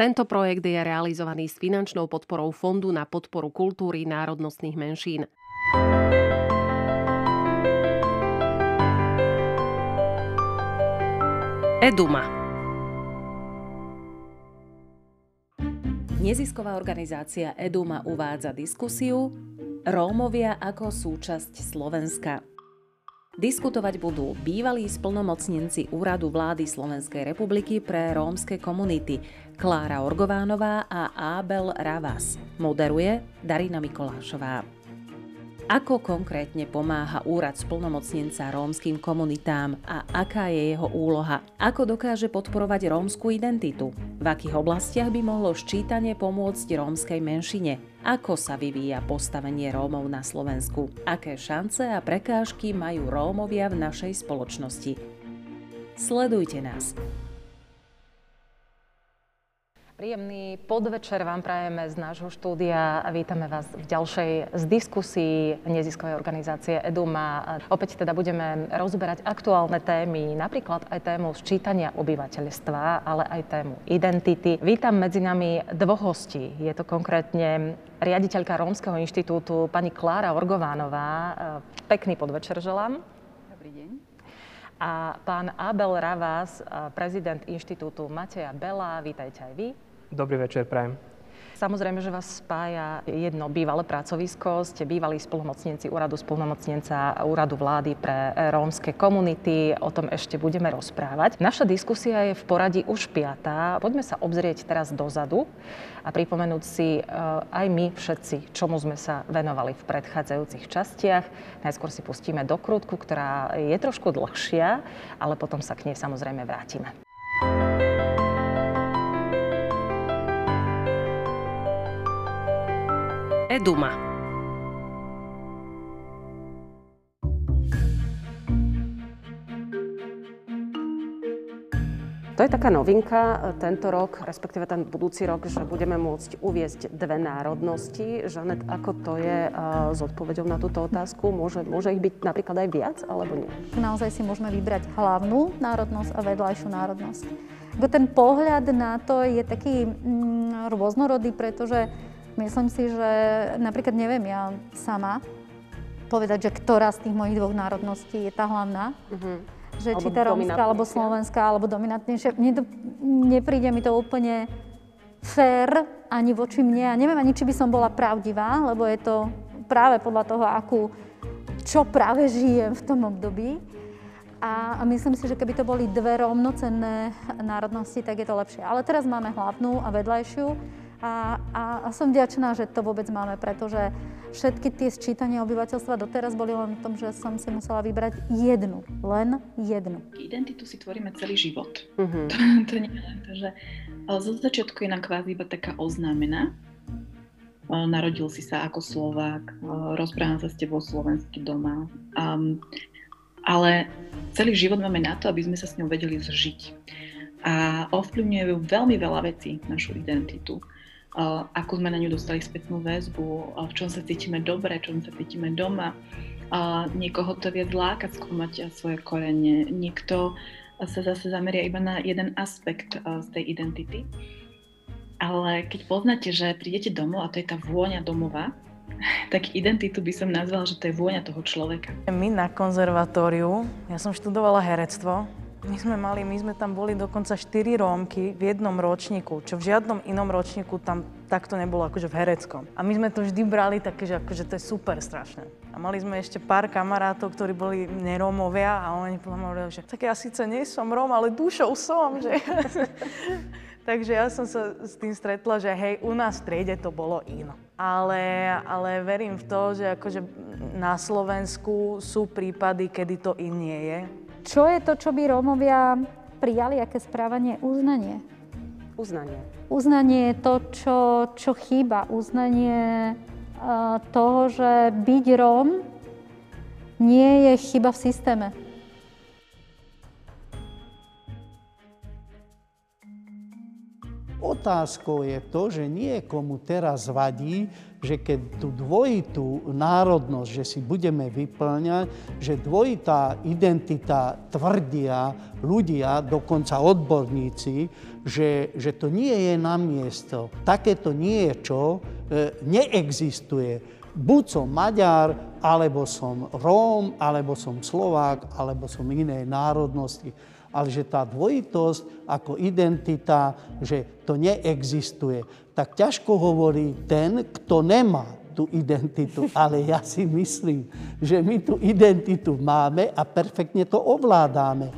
Tento projekt je realizovaný s finančnou podporou Fondu na podporu kultúry národnostných menšín. Eduma. Nezisková organizácia Eduma uvádza diskusiu Rómovia ako súčasť Slovenska. Diskutovať budú bývalí splnomocnenci Úradu vlády Slovenskej republiky pre rómske komunity Klára Orgovánová a Ábel Ravas. Moderuje Darina Mikolášová. Ako konkrétne pomáha úrad splnomocnenca rómskym komunitám a aká je jeho úloha? Ako dokáže podporovať rómsku identitu? V akých oblastiach by mohlo ščítanie pomôcť rómskej menšine? Ako sa vyvíja postavenie Rómov na Slovensku? Aké šance a prekážky majú Rómovia v našej spoločnosti? Sledujte nás. Príjemný podvečer vám prajeme z nášho štúdia a vítame vás v ďalšej z diskusí neziskovej organizácie Eduma. Opäť teda budeme rozberať aktuálne témy, napríklad aj tému sčítania obyvateľstva, ale aj tému identity. Vítam medzi nami dvoch hostí. Je to konkrétne riaditeľka Rómskeho inštitútu pani Klára Orgovánová. Pekný podvečer želám. Dobrý deň a pán Abel Ravas, prezident inštitútu Mateja Bela. Vítajte aj vy. Dobrý večer, prajem. Samozrejme, že vás spája jedno bývalé pracovisko. Ste bývalí spolumocnenci úradu spolumocnenca úradu vlády pre rómske komunity. O tom ešte budeme rozprávať. Naša diskusia je v poradí už piatá. Poďme sa obzrieť teraz dozadu a pripomenúť si e, aj my všetci, čomu sme sa venovali v predchádzajúcich častiach. Najskôr si pustíme dokrutku, ktorá je trošku dlhšia, ale potom sa k nej samozrejme vrátime. Eduma. To je taká novinka tento rok, respektíve ten budúci rok, že budeme môcť uviezť dve národnosti. Žanet, ako to je s odpoveďou na túto otázku? Môže, môže ich byť napríklad aj viac, alebo nie? Naozaj si môžeme vybrať hlavnú národnosť a vedľajšiu národnosť. Ten pohľad na to je taký mm, rôznorodý, pretože Myslím si, že napríklad neviem ja sama povedať, že ktorá z tých mojich dvoch národností je tá hlavná. Uh-huh. Že alebo či tá rómska, alebo slovenská, alebo dominantnejšia. Mne to, nepríde mi to úplne fér ani voči mne. A neviem ani, či by som bola pravdivá, lebo je to práve podľa toho, akú, čo práve žijem v tom období. A, a myslím si, že keby to boli dve rovnocenné národnosti, tak je to lepšie. Ale teraz máme hlavnú a vedľajšiu. A, a, a som vďačná, že to vôbec máme, pretože všetky tie sčítania obyvateľstva doteraz boli len v tom, že som si musela vybrať jednu, len jednu. Identitu si tvoríme celý život. Uh-huh. To, to nie je len to, že zo začiatku je nám kvázi iba taká oznámená. Narodil si sa ako Slovák, rozprávam sa s tebou slovensky doma. Um, ale celý život máme na to, aby sme sa s ňou vedeli zžiť. A ovplyvňujú veľmi veľa vecí našu identitu ako sme na ňu dostali spätnú väzbu, v čom sa cítime dobre, čom sa cítime doma. Niekoho to viac láka skúmať svoje korene, niekto sa zase zameria iba na jeden aspekt z tej identity. Ale keď poznáte, že prídete domov a to je tá vôňa domova, tak identitu by som nazvala, že to je vôňa toho človeka. My na konzervatóriu, ja som študovala herectvo, my sme mali, my sme tam boli dokonca 4 Rómky v jednom ročníku, čo v žiadnom inom ročníku tam takto nebolo akože v hereckom. A my sme to vždy brali také, že akože to je super strašné. A mali sme ešte pár kamarátov, ktorí boli nerómovia a oni hovorili, že tak ja síce nie som Róm, ale dušou som, že... Takže ja som sa s tým stretla, že hej, u nás v triede to bolo ino. Ale, ale verím v to, že akože na Slovensku sú prípady, kedy to nie je čo je to, čo by Rómovia prijali, aké správanie? Uznanie. Uznanie. Uznanie je to, čo, čo chýba. Uznanie uh, toho, že byť Róm nie je chyba v systéme. Otázkou je to, že nie komu teraz vadí, že keď tú dvojitú národnosť, že si budeme vyplňať, že dvojitá identita tvrdia ľudia, dokonca odborníci, že, že to nie je na miesto. Takéto niečo e, neexistuje. Buď som Maďar, alebo som Róm, alebo som Slovák, alebo som inej národnosti ale že tá dvojitosť ako identita, že to neexistuje. Tak ťažko hovorí ten, kto nemá tú identitu. Ale ja si myslím, že my tú identitu máme a perfektne to ovládame.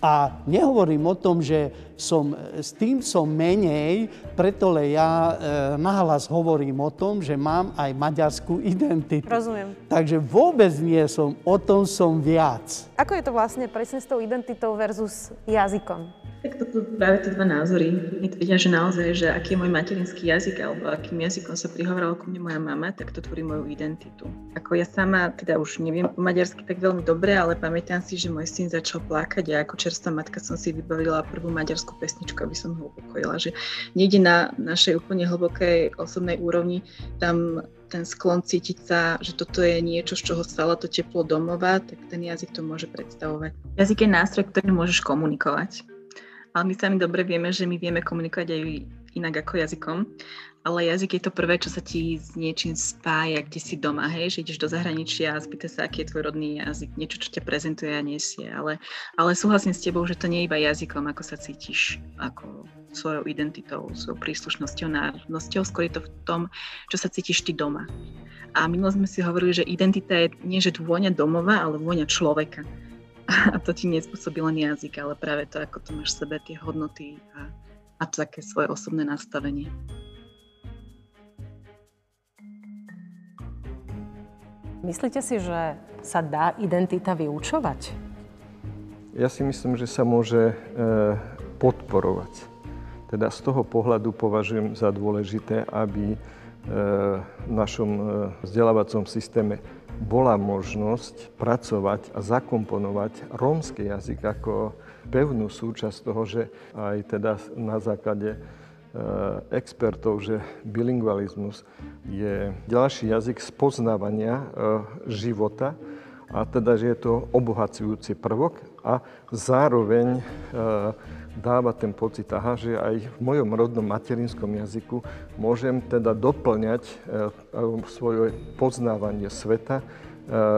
A nehovorím o tom, že som, s tým som menej, preto le ja e, nahlas hovorím o tom, že mám aj maďarskú identitu. Rozumiem. Takže vôbec nie som, o tom som viac. Ako je to vlastne presne s tou identitou versus jazykom? Tak toto práve tie dva názory mi tvrdia, že naozaj, že aký je môj materinský jazyk alebo akým jazykom sa prihovorala ku mne moja mama, tak to tvorí moju identitu. Ako ja sama, teda už neviem po maďarsky tak veľmi dobre, ale pamätám si, že môj syn začal plakať a ako čerstvá matka som si vybavila prvú maďarskú pesničku, aby som ho upokojila, že niekde na našej úplne hlbokej osobnej úrovni tam ten sklon cítiť sa, že toto je niečo, z čoho stala to teplo domova, tak ten jazyk to môže predstavovať. Jazyk je nástroj, ktorý môžeš komunikovať ale my sami dobre vieme, že my vieme komunikovať aj inak ako jazykom, ale jazyk je to prvé, čo sa ti s niečím spája, kde si doma, hej, že ideš do zahraničia a spýta sa, aký je tvoj rodný jazyk, niečo, čo ťa prezentuje a nesie, ale, ale súhlasím s tebou, že to nie je iba jazykom, ako sa cítiš, ako svojou identitou, svojou príslušnosťou, národnosťou, skôr je to v tom, čo sa cítiš ty doma. A minulo sme si hovorili, že identita je nie, že vôňa domova, ale vôňa človeka. A to ti nespôsobí len jazyk, ale práve to, ako to máš v sebe, tie hodnoty a, a také svoje osobné nastavenie. Myslíte si, že sa dá identita vyučovať? Ja si myslím, že sa môže e, podporovať. Teda z toho pohľadu považujem za dôležité, aby e, v našom e, vzdelávacom systéme bola možnosť pracovať a zakomponovať rómsky jazyk ako pevnú súčasť toho, že aj teda na základe e, expertov, že bilingualizmus je ďalší jazyk spoznávania e, života a teda, že je to obohacujúci prvok a zároveň e, dáva ten pocit, aha, že aj v mojom rodnom materinskom jazyku môžem teda doplňať e, svoje poznávanie sveta e,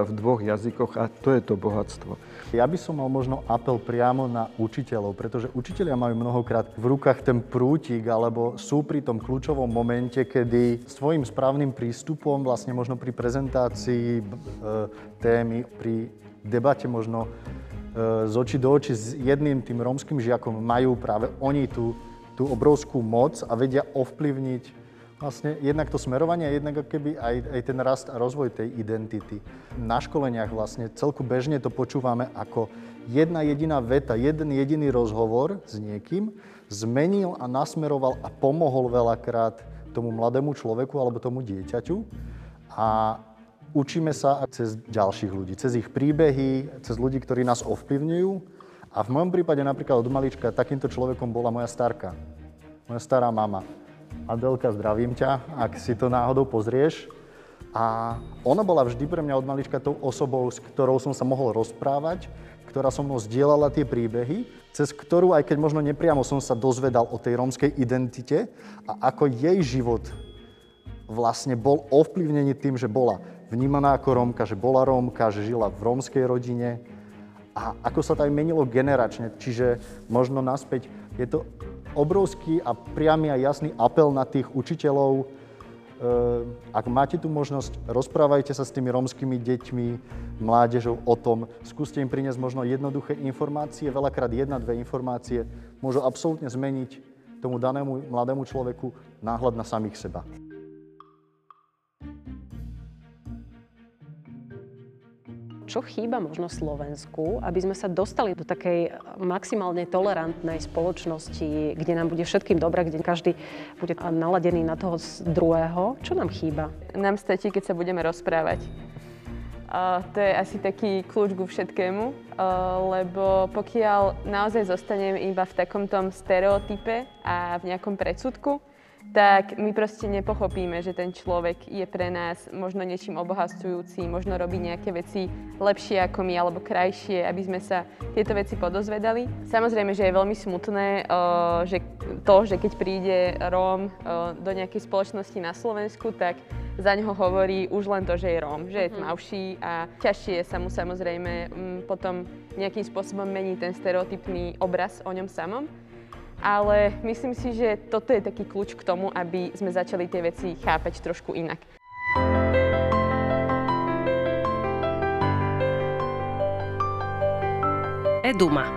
v dvoch jazykoch a to je to bohatstvo. Ja by som mal možno apel priamo na učiteľov, pretože učiteľia majú mnohokrát v rukách ten prútik alebo sú pri tom kľúčovom momente, kedy svojim správnym prístupom vlastne možno pri prezentácii e, témy, pri debate možno z očí do očí s jedným tým rómskym žiakom majú práve oni tú, tú obrovskú moc a vedia ovplyvniť vlastne jednak to smerovanie a jednak keby aj, aj ten rast a rozvoj tej identity. Na školeniach vlastne celku bežne to počúvame ako jedna jediná veta, jeden jediný rozhovor s niekým zmenil a nasmeroval a pomohol veľakrát tomu mladému človeku alebo tomu dieťaťu. A Učíme sa cez ďalších ľudí, cez ich príbehy, cez ľudí, ktorí nás ovplyvňujú. A v mojom prípade napríklad od malička takýmto človekom bola moja starka, moja stará mama. Adelka, zdravím ťa, ak si to náhodou pozrieš. A ona bola vždy pre mňa od malička tou osobou, s ktorou som sa mohol rozprávať, ktorá so mnou zdieľala tie príbehy, cez ktorú, aj keď možno nepriamo som sa dozvedal o tej rómskej identite a ako jej život vlastne bol ovplyvnený tým, že bola vnímaná ako Rómka, že bola Rómka, že žila v rómskej rodine a ako sa to aj menilo generačne. Čiže možno naspäť je to obrovský a priamy a jasný apel na tých učiteľov, e, ak máte tu možnosť, rozprávajte sa s tými rómskymi deťmi, mládežou o tom, skúste im priniesť možno jednoduché informácie, veľakrát jedna, dve informácie môžu absolútne zmeniť tomu danému mladému človeku náhľad na samých seba. Čo chýba možno Slovensku, aby sme sa dostali do takej maximálne tolerantnej spoločnosti, kde nám bude všetkým dobré, kde každý bude naladený na toho druhého. Čo nám chýba? Nám stačí, keď sa budeme rozprávať. Uh, to je asi taký kľúč ku všetkému, uh, lebo pokiaľ naozaj zostanem iba v takom tom stereotype a v nejakom predsudku, tak my proste nepochopíme, že ten človek je pre nás možno niečím obohacujúci, možno robí nejaké veci lepšie ako my alebo krajšie, aby sme sa tieto veci podozvedali. Samozrejme, že je veľmi smutné, že to, že keď príde Róm do nejakej spoločnosti na Slovensku, tak za neho hovorí už len to, že je Róm, že je mhm. tmavší a ťažšie sa mu samozrejme potom nejakým spôsobom mení ten stereotypný obraz o ňom samom ale myslím si, že toto je taký kľúč k tomu, aby sme začali tie veci chápať trošku inak. Eduma.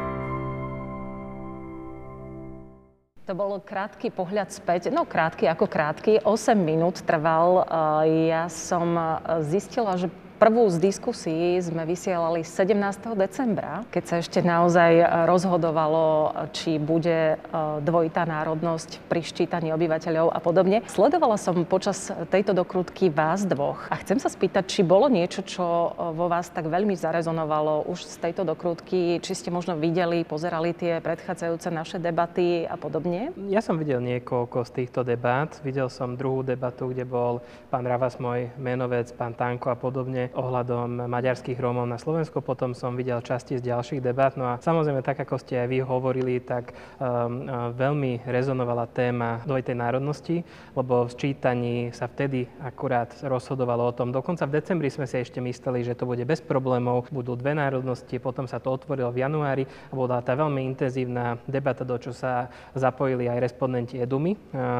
To bol krátky pohľad späť, no krátky ako krátky, 8 minút trval. Ja som zistila, že Prvú z diskusí sme vysielali 17. decembra, keď sa ešte naozaj rozhodovalo, či bude e, dvojitá národnosť pri ščítaní obyvateľov a podobne. Sledovala som počas tejto dokrutky vás dvoch a chcem sa spýtať, či bolo niečo, čo e, vo vás tak veľmi zarezonovalo už z tejto dokrutky, či ste možno videli, pozerali tie predchádzajúce naše debaty a podobne? Ja som videl niekoľko z týchto debát. Videl som druhú debatu, kde bol pán Ravas, môj menovec, pán Tanko a podobne ohľadom maďarských Rómov na Slovensku. Potom som videl časti z ďalších debat. No a samozrejme, tak ako ste aj vy hovorili, tak um, veľmi rezonovala téma dvojitej národnosti, lebo v čítaní sa vtedy akurát rozhodovalo o tom. Dokonca v decembri sme si ešte mysleli, že to bude bez problémov, budú dve národnosti, potom sa to otvorilo v januári a bola tá veľmi intenzívna debata, do čo sa zapojili aj respondenti Edumy,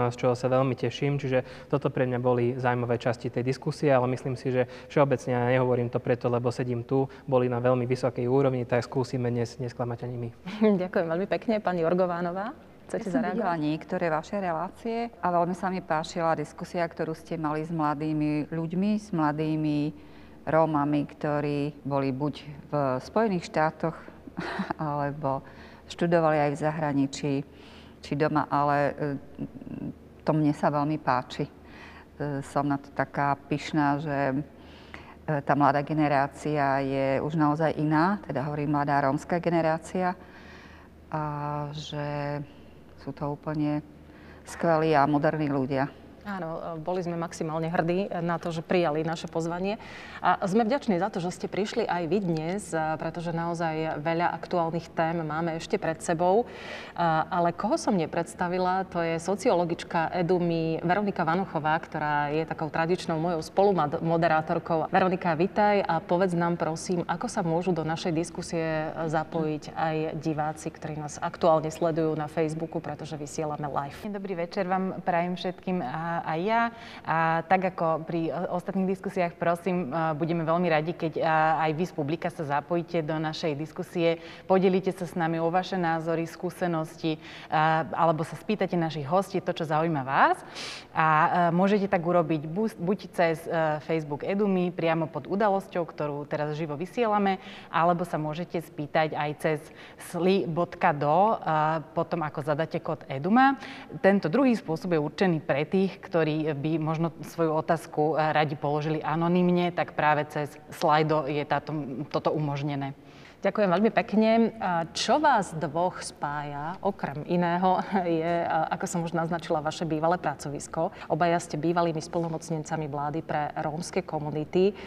z čoho sa veľmi teším. Čiže toto pre mňa boli zaujímavé časti tej diskusie, ale myslím si, že všeobecne nehovorím to preto, lebo sedím tu, boli na veľmi vysokej úrovni, tak skúsime dnes nesklamať ani my. Ďakujem veľmi pekne, pani Jorgovánová. Chcete ja som videla niektoré vaše relácie a veľmi sa mi páčila diskusia, ktorú ste mali s mladými ľuďmi, s mladými Rómami, ktorí boli buď v Spojených štátoch, alebo študovali aj v zahraničí, či doma, ale e, to mne sa veľmi páči. E, som na to taká pyšná, že tá mladá generácia je už naozaj iná, teda hovorím mladá rómska generácia, a že sú to úplne skvelí a moderní ľudia. Áno, boli sme maximálne hrdí na to, že prijali naše pozvanie. A sme vďační za to, že ste prišli aj vy dnes, pretože naozaj veľa aktuálnych tém máme ešte pred sebou. Ale koho som nepredstavila, to je sociologička Edumy Veronika Vanuchová, ktorá je takou tradičnou mojou spolumoderátorkou. Veronika, vitaj a povedz nám prosím, ako sa môžu do našej diskusie zapojiť aj diváci, ktorí nás aktuálne sledujú na Facebooku, pretože vysielame live. Dobrý večer vám prajem všetkým a aj ja. A tak ako pri ostatných diskusiách, prosím, budeme veľmi radi, keď aj vy z publika sa zapojíte do našej diskusie, podelíte sa s nami o vaše názory, skúsenosti, alebo sa spýtate našich hostí to, čo zaujíma vás. A môžete tak urobiť buď cez Facebook Edumy, priamo pod udalosťou, ktorú teraz živo vysielame, alebo sa môžete spýtať aj cez sli.do, potom ako zadáte kód Eduma. Tento druhý spôsob je určený pre tých, ktorí by možno svoju otázku eh, radi položili anonymne, tak práve cez slajdo je táto, toto umožnené. Ďakujem veľmi pekne. Čo vás dvoch spája, okrem iného, je, ako som už naznačila, vaše bývalé pracovisko. Obaja ste bývalými spolnomocnencami vlády pre rómske komunity.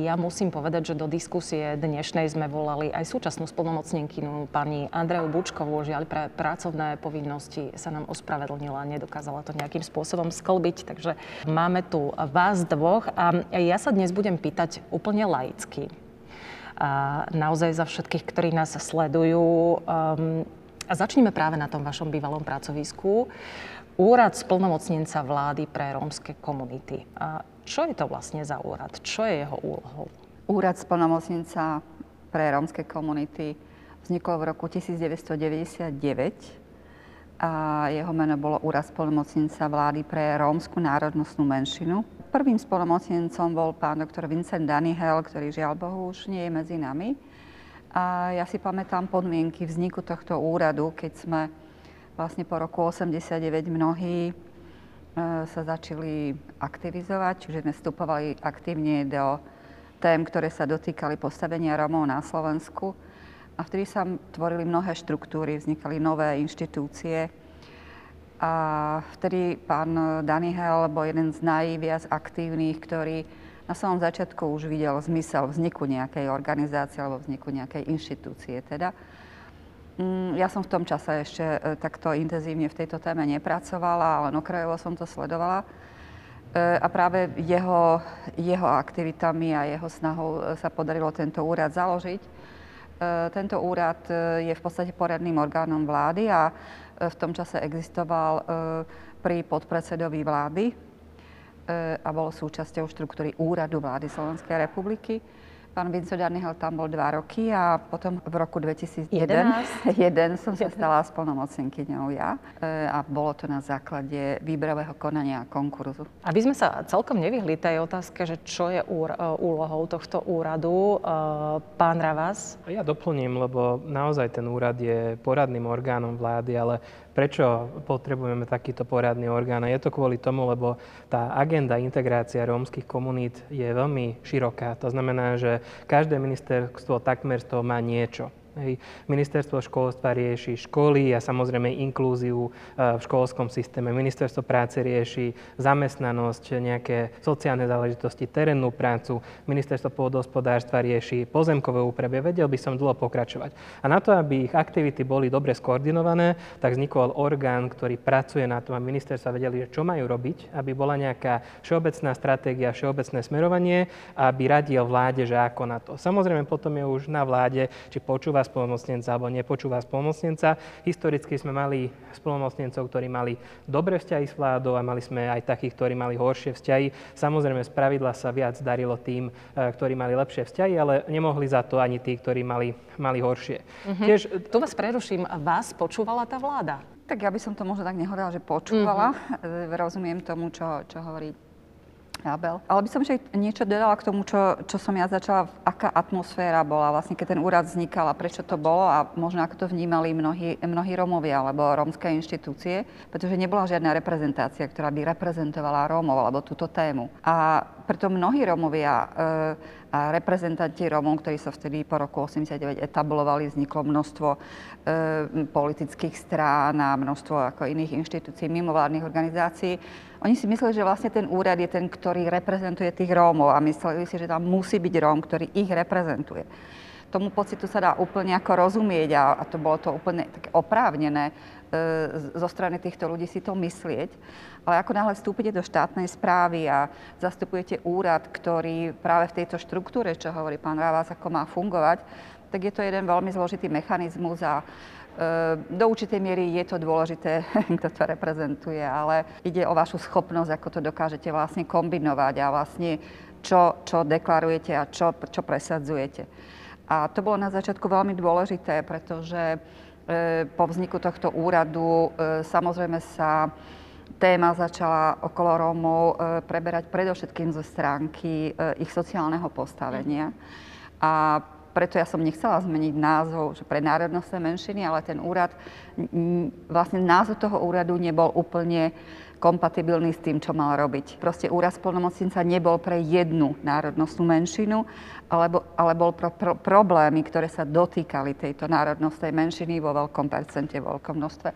Ja musím povedať, že do diskusie dnešnej sme volali aj súčasnú spolnomocnenkynu pani Andreu Bučkovú. Žiaľ, pre pracovné povinnosti sa nám ospravedlnila, nedokázala to nejakým spôsobom sklbiť. Takže máme tu vás dvoch a ja sa dnes budem pýtať úplne laicky naozaj za všetkých, ktorí nás sledujú. Um, a začneme práve na tom vašom bývalom pracovisku. Úrad splnomocnenca vlády pre rómske komunity. A čo je to vlastne za úrad? Čo je jeho úlohou? Úrad splnomocnenca pre rómske komunity vznikol v roku 1999 a jeho meno bolo Úrad splnomocnenca vlády pre rómsku národnostnú menšinu. Prvým spolomocnencom bol pán doktor Vincent Danihel, ktorý žiaľ Bohu už nie je medzi nami. A ja si pamätám podmienky vzniku tohto úradu, keď sme vlastne po roku 89 mnohí e, sa začali aktivizovať, čiže sme vstupovali aktívne do tém, ktoré sa dotýkali postavenia Romov na Slovensku. A vtedy sa tvorili mnohé štruktúry, vznikali nové inštitúcie. A vtedy pán Danihel bol jeden z najviac aktívnych, ktorý na samom začiatku už videl zmysel vzniku nejakej organizácie alebo vzniku nejakej inštitúcie. Teda. Mm, ja som v tom čase ešte e, takto intenzívne v tejto téme nepracovala, ale okrajovo som to sledovala. E, a práve jeho, jeho aktivitami a jeho snahou e, sa podarilo tento úrad založiť. Tento úrad je v podstate poradným orgánom vlády a v tom čase existoval pri podpredsedovi vlády, E, a bol súčasťou štruktúry úradu vlády Slovenskej republiky. Pán Vinco Darnihel tam bol dva roky a potom v roku 2001 jeden som sa stala spolnomocnenkyňou ja e, a bolo to na základe výberového konania a konkurzu. Aby sme sa celkom nevyhli tej otázke, že čo je úr, e, úlohou tohto úradu, pán Ravas? Ja doplním, lebo naozaj ten úrad je poradným orgánom vlády, ale Prečo potrebujeme takýto poradný orgán? A je to kvôli tomu, lebo tá agenda integrácia rómskych komunít je veľmi široká. To znamená, že každé ministerstvo takmer z toho má niečo. Ministerstvo školstva rieši školy a samozrejme inklúziu e, v školskom systéme. Ministerstvo práce rieši zamestnanosť, nejaké sociálne záležitosti, terénnu prácu. Ministerstvo pôdohospodárstva rieši pozemkové úpravy. Vedel by som dlho pokračovať. A na to, aby ich aktivity boli dobre skoordinované, tak vznikol orgán, ktorý pracuje na tom, aby ministerstva vedeli, čo majú robiť, aby bola nejaká všeobecná stratégia, všeobecné smerovanie aby radil vláde, že ako na to. Samozrejme potom je už na vláde, či počúva spolomocnenca alebo nepočúva spolomocnenca. Historicky sme mali spolomocnencov, ktorí mali dobré vzťahy s vládou a mali sme aj takých, ktorí mali horšie vzťahy. Samozrejme, z pravidla sa viac darilo tým, e, ktorí mali lepšie vzťahy, ale nemohli za to ani tí, ktorí mali, mali horšie. Mm-hmm. Tiež... Tu vás preruším. Vás počúvala tá vláda? Tak ja by som to možno tak nehovorila, že počúvala. Mm-hmm. Rozumiem tomu, čo, čo hovorí Abel. Ale by som ešte niečo dodala k tomu, čo, čo som ja začala, aká atmosféra bola, vlastne keď ten úrad vznikal a prečo to bolo a možno ako to vnímali mnohí, mnohí Rómovia alebo rómske inštitúcie, pretože nebola žiadna reprezentácia, ktorá by reprezentovala Rómov alebo túto tému. A preto mnohí Rómovia e, a reprezentanti Rómov, ktorí sa vtedy po roku 89 etablovali, vzniklo množstvo e, politických strán a množstvo ako iných inštitúcií, mimovládnych organizácií. Oni si mysleli, že vlastne ten úrad je ten, ktorý reprezentuje tých Rómov a mysleli si, že tam musí byť Róm, ktorý ich reprezentuje. Tomu pocitu sa dá úplne ako rozumieť a, a to bolo to úplne také oprávnené zo strany týchto ľudí si to myslieť. Ale ako náhle vstúpite do štátnej správy a zastupujete úrad, ktorý práve v tejto štruktúre, čo hovorí pán Rávaz, ako má fungovať, tak je to jeden veľmi zložitý mechanizmus a e, do určitej miery je to dôležité, kto to reprezentuje, ale ide o vašu schopnosť, ako to dokážete vlastne kombinovať a vlastne čo, čo deklarujete a čo, čo presadzujete. A to bolo na začiatku veľmi dôležité, pretože e, po vzniku tohto úradu e, samozrejme sa téma začala okolo Rómov e, preberať predovšetkým zo stránky e, ich sociálneho postavenia. A preto ja som nechcela zmeniť názov že pre národnostné menšiny, ale ten úrad, vlastne názov toho úradu nebol úplne kompatibilný s tým, čo mal robiť. Proste úrad spolnomocnenca nebol pre jednu národnostnú menšinu, alebo, ale bol pro, pro problémy, ktoré sa dotýkali tejto národnostnej menšiny vo veľkom percente, vo veľkom množstve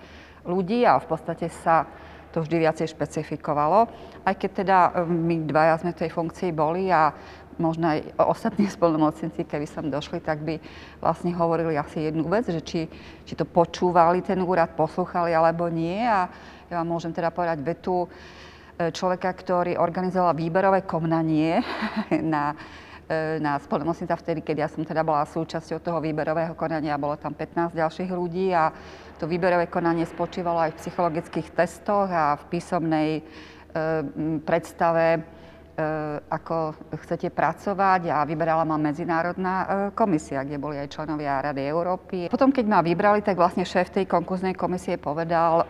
ľudí a v podstate sa to vždy viacej špecifikovalo. Aj keď teda e, my dvaja sme v tej funkcii boli a možno aj ostatní spolnomocníci, keby som došli, tak by vlastne hovorili asi jednu vec, že či, či to počúvali ten úrad, poslúchali alebo nie. A ja vám môžem teda povedať vetu e, človeka, ktorý organizoval výberové konanie na e, na spolnomocnica vtedy, keď ja som teda bola súčasťou toho výberového konania, bolo tam 15 ďalších ľudí a to výberové konanie spočívalo aj v psychologických testoch a v písomnej e, predstave, e, ako chcete pracovať a vyberala ma medzinárodná e, komisia, kde boli aj členovia Rady Európy. Potom, keď ma vybrali, tak vlastne šéf tej konkurznej komisie povedal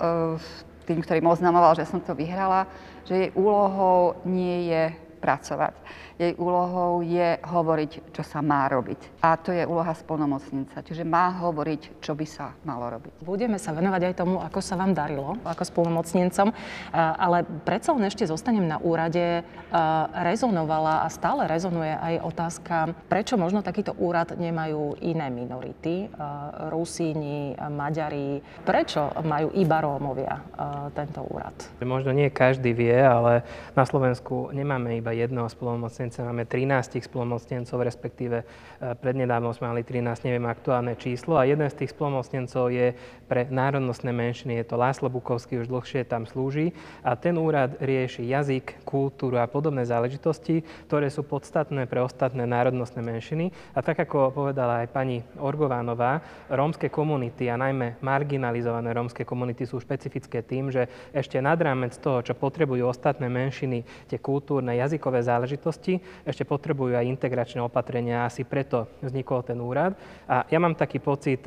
tým, ktorým oznamoval, že som to vyhrala, že jej úlohou nie je pracovať. Jej úlohou je hovoriť, čo sa má robiť. A to je úloha spolnomocnica. Čiže má hovoriť, čo by sa malo robiť. Budeme sa venovať aj tomu, ako sa vám darilo ako spolnomocnencom, ale predsa len ešte zostanem na úrade. Rezonovala a stále rezonuje aj otázka, prečo možno takýto úrad nemajú iné minority, Rusíni, Maďari. Prečo majú iba Rómovia tento úrad? Možno nie každý vie, ale na Slovensku nemáme iba jedného spolnomocnenca, máme 13 spolnomocnencov, respektíve e, prednedávno sme mali 13, neviem aktuálne číslo. A jeden z tých spolnomocnencov je pre národnostné menšiny, je to Láslo Bukovský, už dlhšie tam slúži. A ten úrad rieši jazyk, kultúru a podobné záležitosti, ktoré sú podstatné pre ostatné národnostné menšiny. A tak ako povedala aj pani Orgovánová, rómske komunity a najmä marginalizované rómske komunity sú špecifické tým, že ešte nad rámec toho, čo potrebujú ostatné menšiny, tie kultúrne, jazykové záležitosti, ešte potrebujú aj integračné opatrenia. Asi preto vznikol ten úrad. A ja mám taký pocit,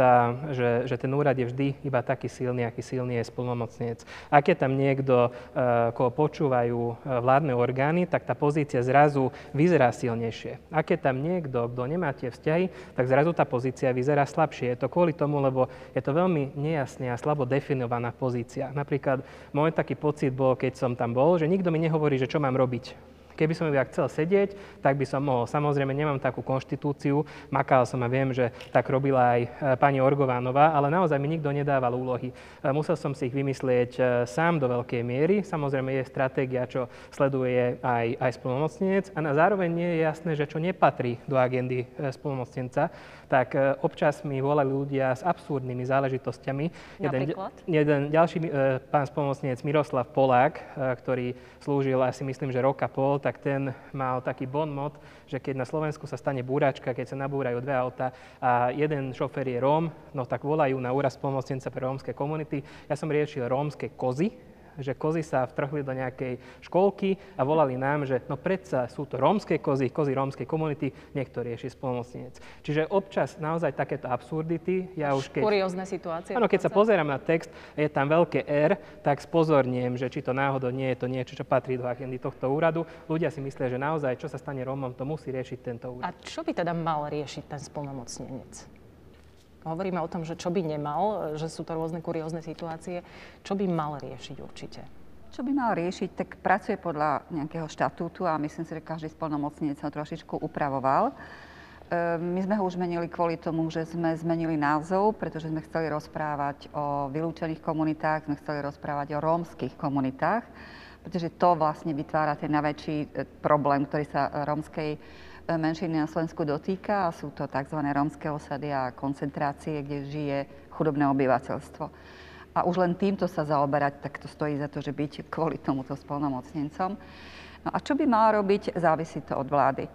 že, že ten úrad je vždy iba taký silný, aký silný je splnomocniec. Ak je tam niekto, e, koho počúvajú e, vládne orgány, tak tá pozícia zrazu vyzerá silnejšie. Ak je tam niekto, kto nemá tie vzťahy, tak zrazu tá pozícia vyzerá slabšie. Je to kvôli tomu, lebo je to veľmi nejasne a slabo definovaná pozícia. Napríklad môj taký pocit bol, keď som tam bol, že nikto mi nehovorí, že čo mám robiť Keby som ja chcel sedieť, tak by som mohol. Samozrejme, nemám takú konštitúciu, makal som a viem, že tak robila aj e, pani Orgovánová, ale naozaj mi nikto nedával úlohy. E, musel som si ich vymyslieť e, sám do veľkej miery. Samozrejme, je stratégia, čo sleduje aj, aj spolnomocnenec a na zároveň nie je jasné, že čo nepatrí do agendy spolnomocnenca tak občas mi volali ľudia s absurdnými záležitosťami. Jeden, jeden ďalší pán spolnomocnenec Miroslav Polák, ktorý slúžil asi myslím, že roka pol, tak ten mal taký bon mod, že keď na Slovensku sa stane búračka, keď sa nabúrajú dve auta a jeden šofér je Róm, no tak volajú na úraz pomocnenca pre rómske komunity. Ja som riešil rómske kozy, že kozy sa vtrhli do nejakej školky a volali nám, že no predsa sú to rómske kozy, kozy rómskej komunity, niekto rieši spolomocnenec. Čiže občas naozaj takéto absurdity. Ja už keď... Kuriózne situácie. Áno, keď sa pozerám na text je tam veľké R, tak spozorniem, že či to náhodou nie je to niečo, čo patrí do agendy tohto úradu. Ľudia si myslia, že naozaj, čo sa stane Rómom, to musí riešiť tento úrad. A čo by teda mal riešiť ten spolnomocnenec? Hovoríme o tom, že čo by nemal, že sú to rôzne kuriózne situácie, čo by mal riešiť určite? Čo by mal riešiť, tak pracuje podľa nejakého štatútu a myslím si, že každý spolnomocnenec ho trošičku upravoval. Ehm, my sme ho už menili kvôli tomu, že sme zmenili názov, pretože sme chceli rozprávať o vylúčených komunitách, sme chceli rozprávať o rómskych komunitách, pretože to vlastne vytvára ten najväčší e, problém, ktorý sa rómskej menšiny na Slovensku dotýka a sú to tzv. rómske osady a koncentrácie, kde žije chudobné obyvateľstvo. A už len týmto sa zaoberať, tak to stojí za to, že byť kvôli tomuto spolnomocnencom. No a čo by mala robiť, závisí to od vlády. E,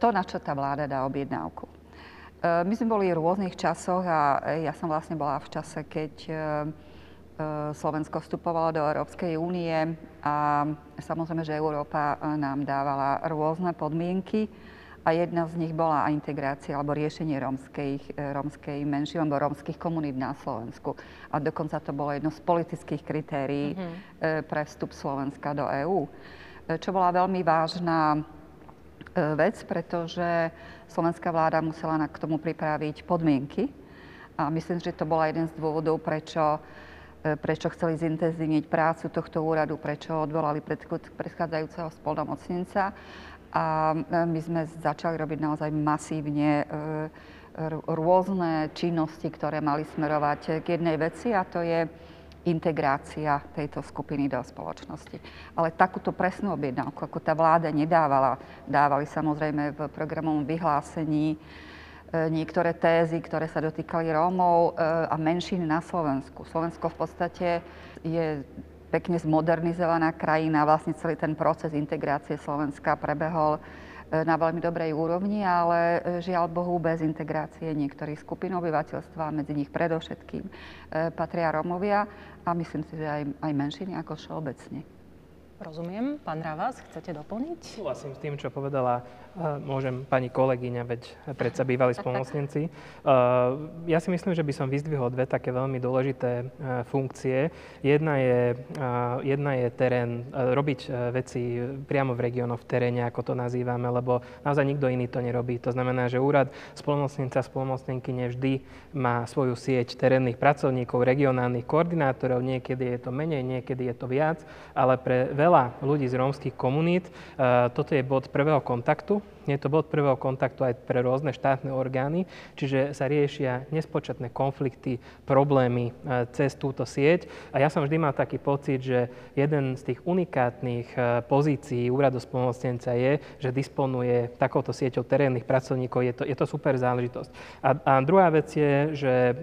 to, na čo tá vláda dá objednávku. E, my sme boli v rôznych časoch a ja som vlastne bola v čase, keď e, Slovensko vstupovalo do Európskej únie a samozrejme, že Európa e, nám dávala rôzne podmienky a jedna z nich bola aj integrácia alebo riešenie rómskej, e, rómskej menšiny alebo rómskych komunít na Slovensku. A dokonca to bolo jedno z politických kritérií mm-hmm. pre vstup Slovenska do EÚ. Čo bola veľmi vážna vec, pretože slovenská vláda musela k tomu pripraviť podmienky. A myslím, že to bola jeden z dôvodov, prečo E, prečo chceli zintenzívniť prácu tohto úradu, prečo odvolali predchádzajúceho spolnomocnenca. A e, my sme začali robiť naozaj masívne e, rôzne činnosti, ktoré mali smerovať k jednej veci a to je integrácia tejto skupiny do spoločnosti. Ale takúto presnú objednávku, ako tá vláda nedávala, dávali samozrejme v programovom vyhlásení E, niektoré tézy, ktoré sa dotýkali Rómov e, a menšín na Slovensku. Slovensko v podstate je pekne zmodernizovaná krajina, vlastne celý ten proces integrácie Slovenska prebehol e, na veľmi dobrej úrovni, ale žiaľ Bohu bez integrácie niektorých skupín obyvateľstva, medzi nich predovšetkým patria Rómovia a myslím si, že aj, aj menšiny ako všeobecne. Rozumiem. Pán Ravas, chcete doplniť? Súhlasím s tým, čo povedala môžem pani kolegyňa, veď predsa bývali spolnocnenci. Ja si myslím, že by som vyzdvihol dve také veľmi dôležité e, funkcie. Jedna je, jedna je terén, e, robiť e, veci priamo v regiónoch, v teréne, ako to nazývame, lebo naozaj nikto iný to nerobí. To znamená, že úrad spolnocnenca, spolnocnenky nevždy má svoju sieť terénnych pracovníkov, regionálnych koordinátorov, niekedy je to menej, niekedy je to viac, ale pre veľa ľudí z rómskych komunít toto je bod prvého kontaktu, you je to bod prvého kontaktu aj pre rôzne štátne orgány, čiže sa riešia nespočetné konflikty, problémy e, cez túto sieť. A ja som vždy mal taký pocit, že jeden z tých unikátnych e, pozícií úradu spolnomocnenca je, že disponuje takouto sieťou terénnych pracovníkov. Je to, je to super záležitosť. A, a druhá vec je, že e,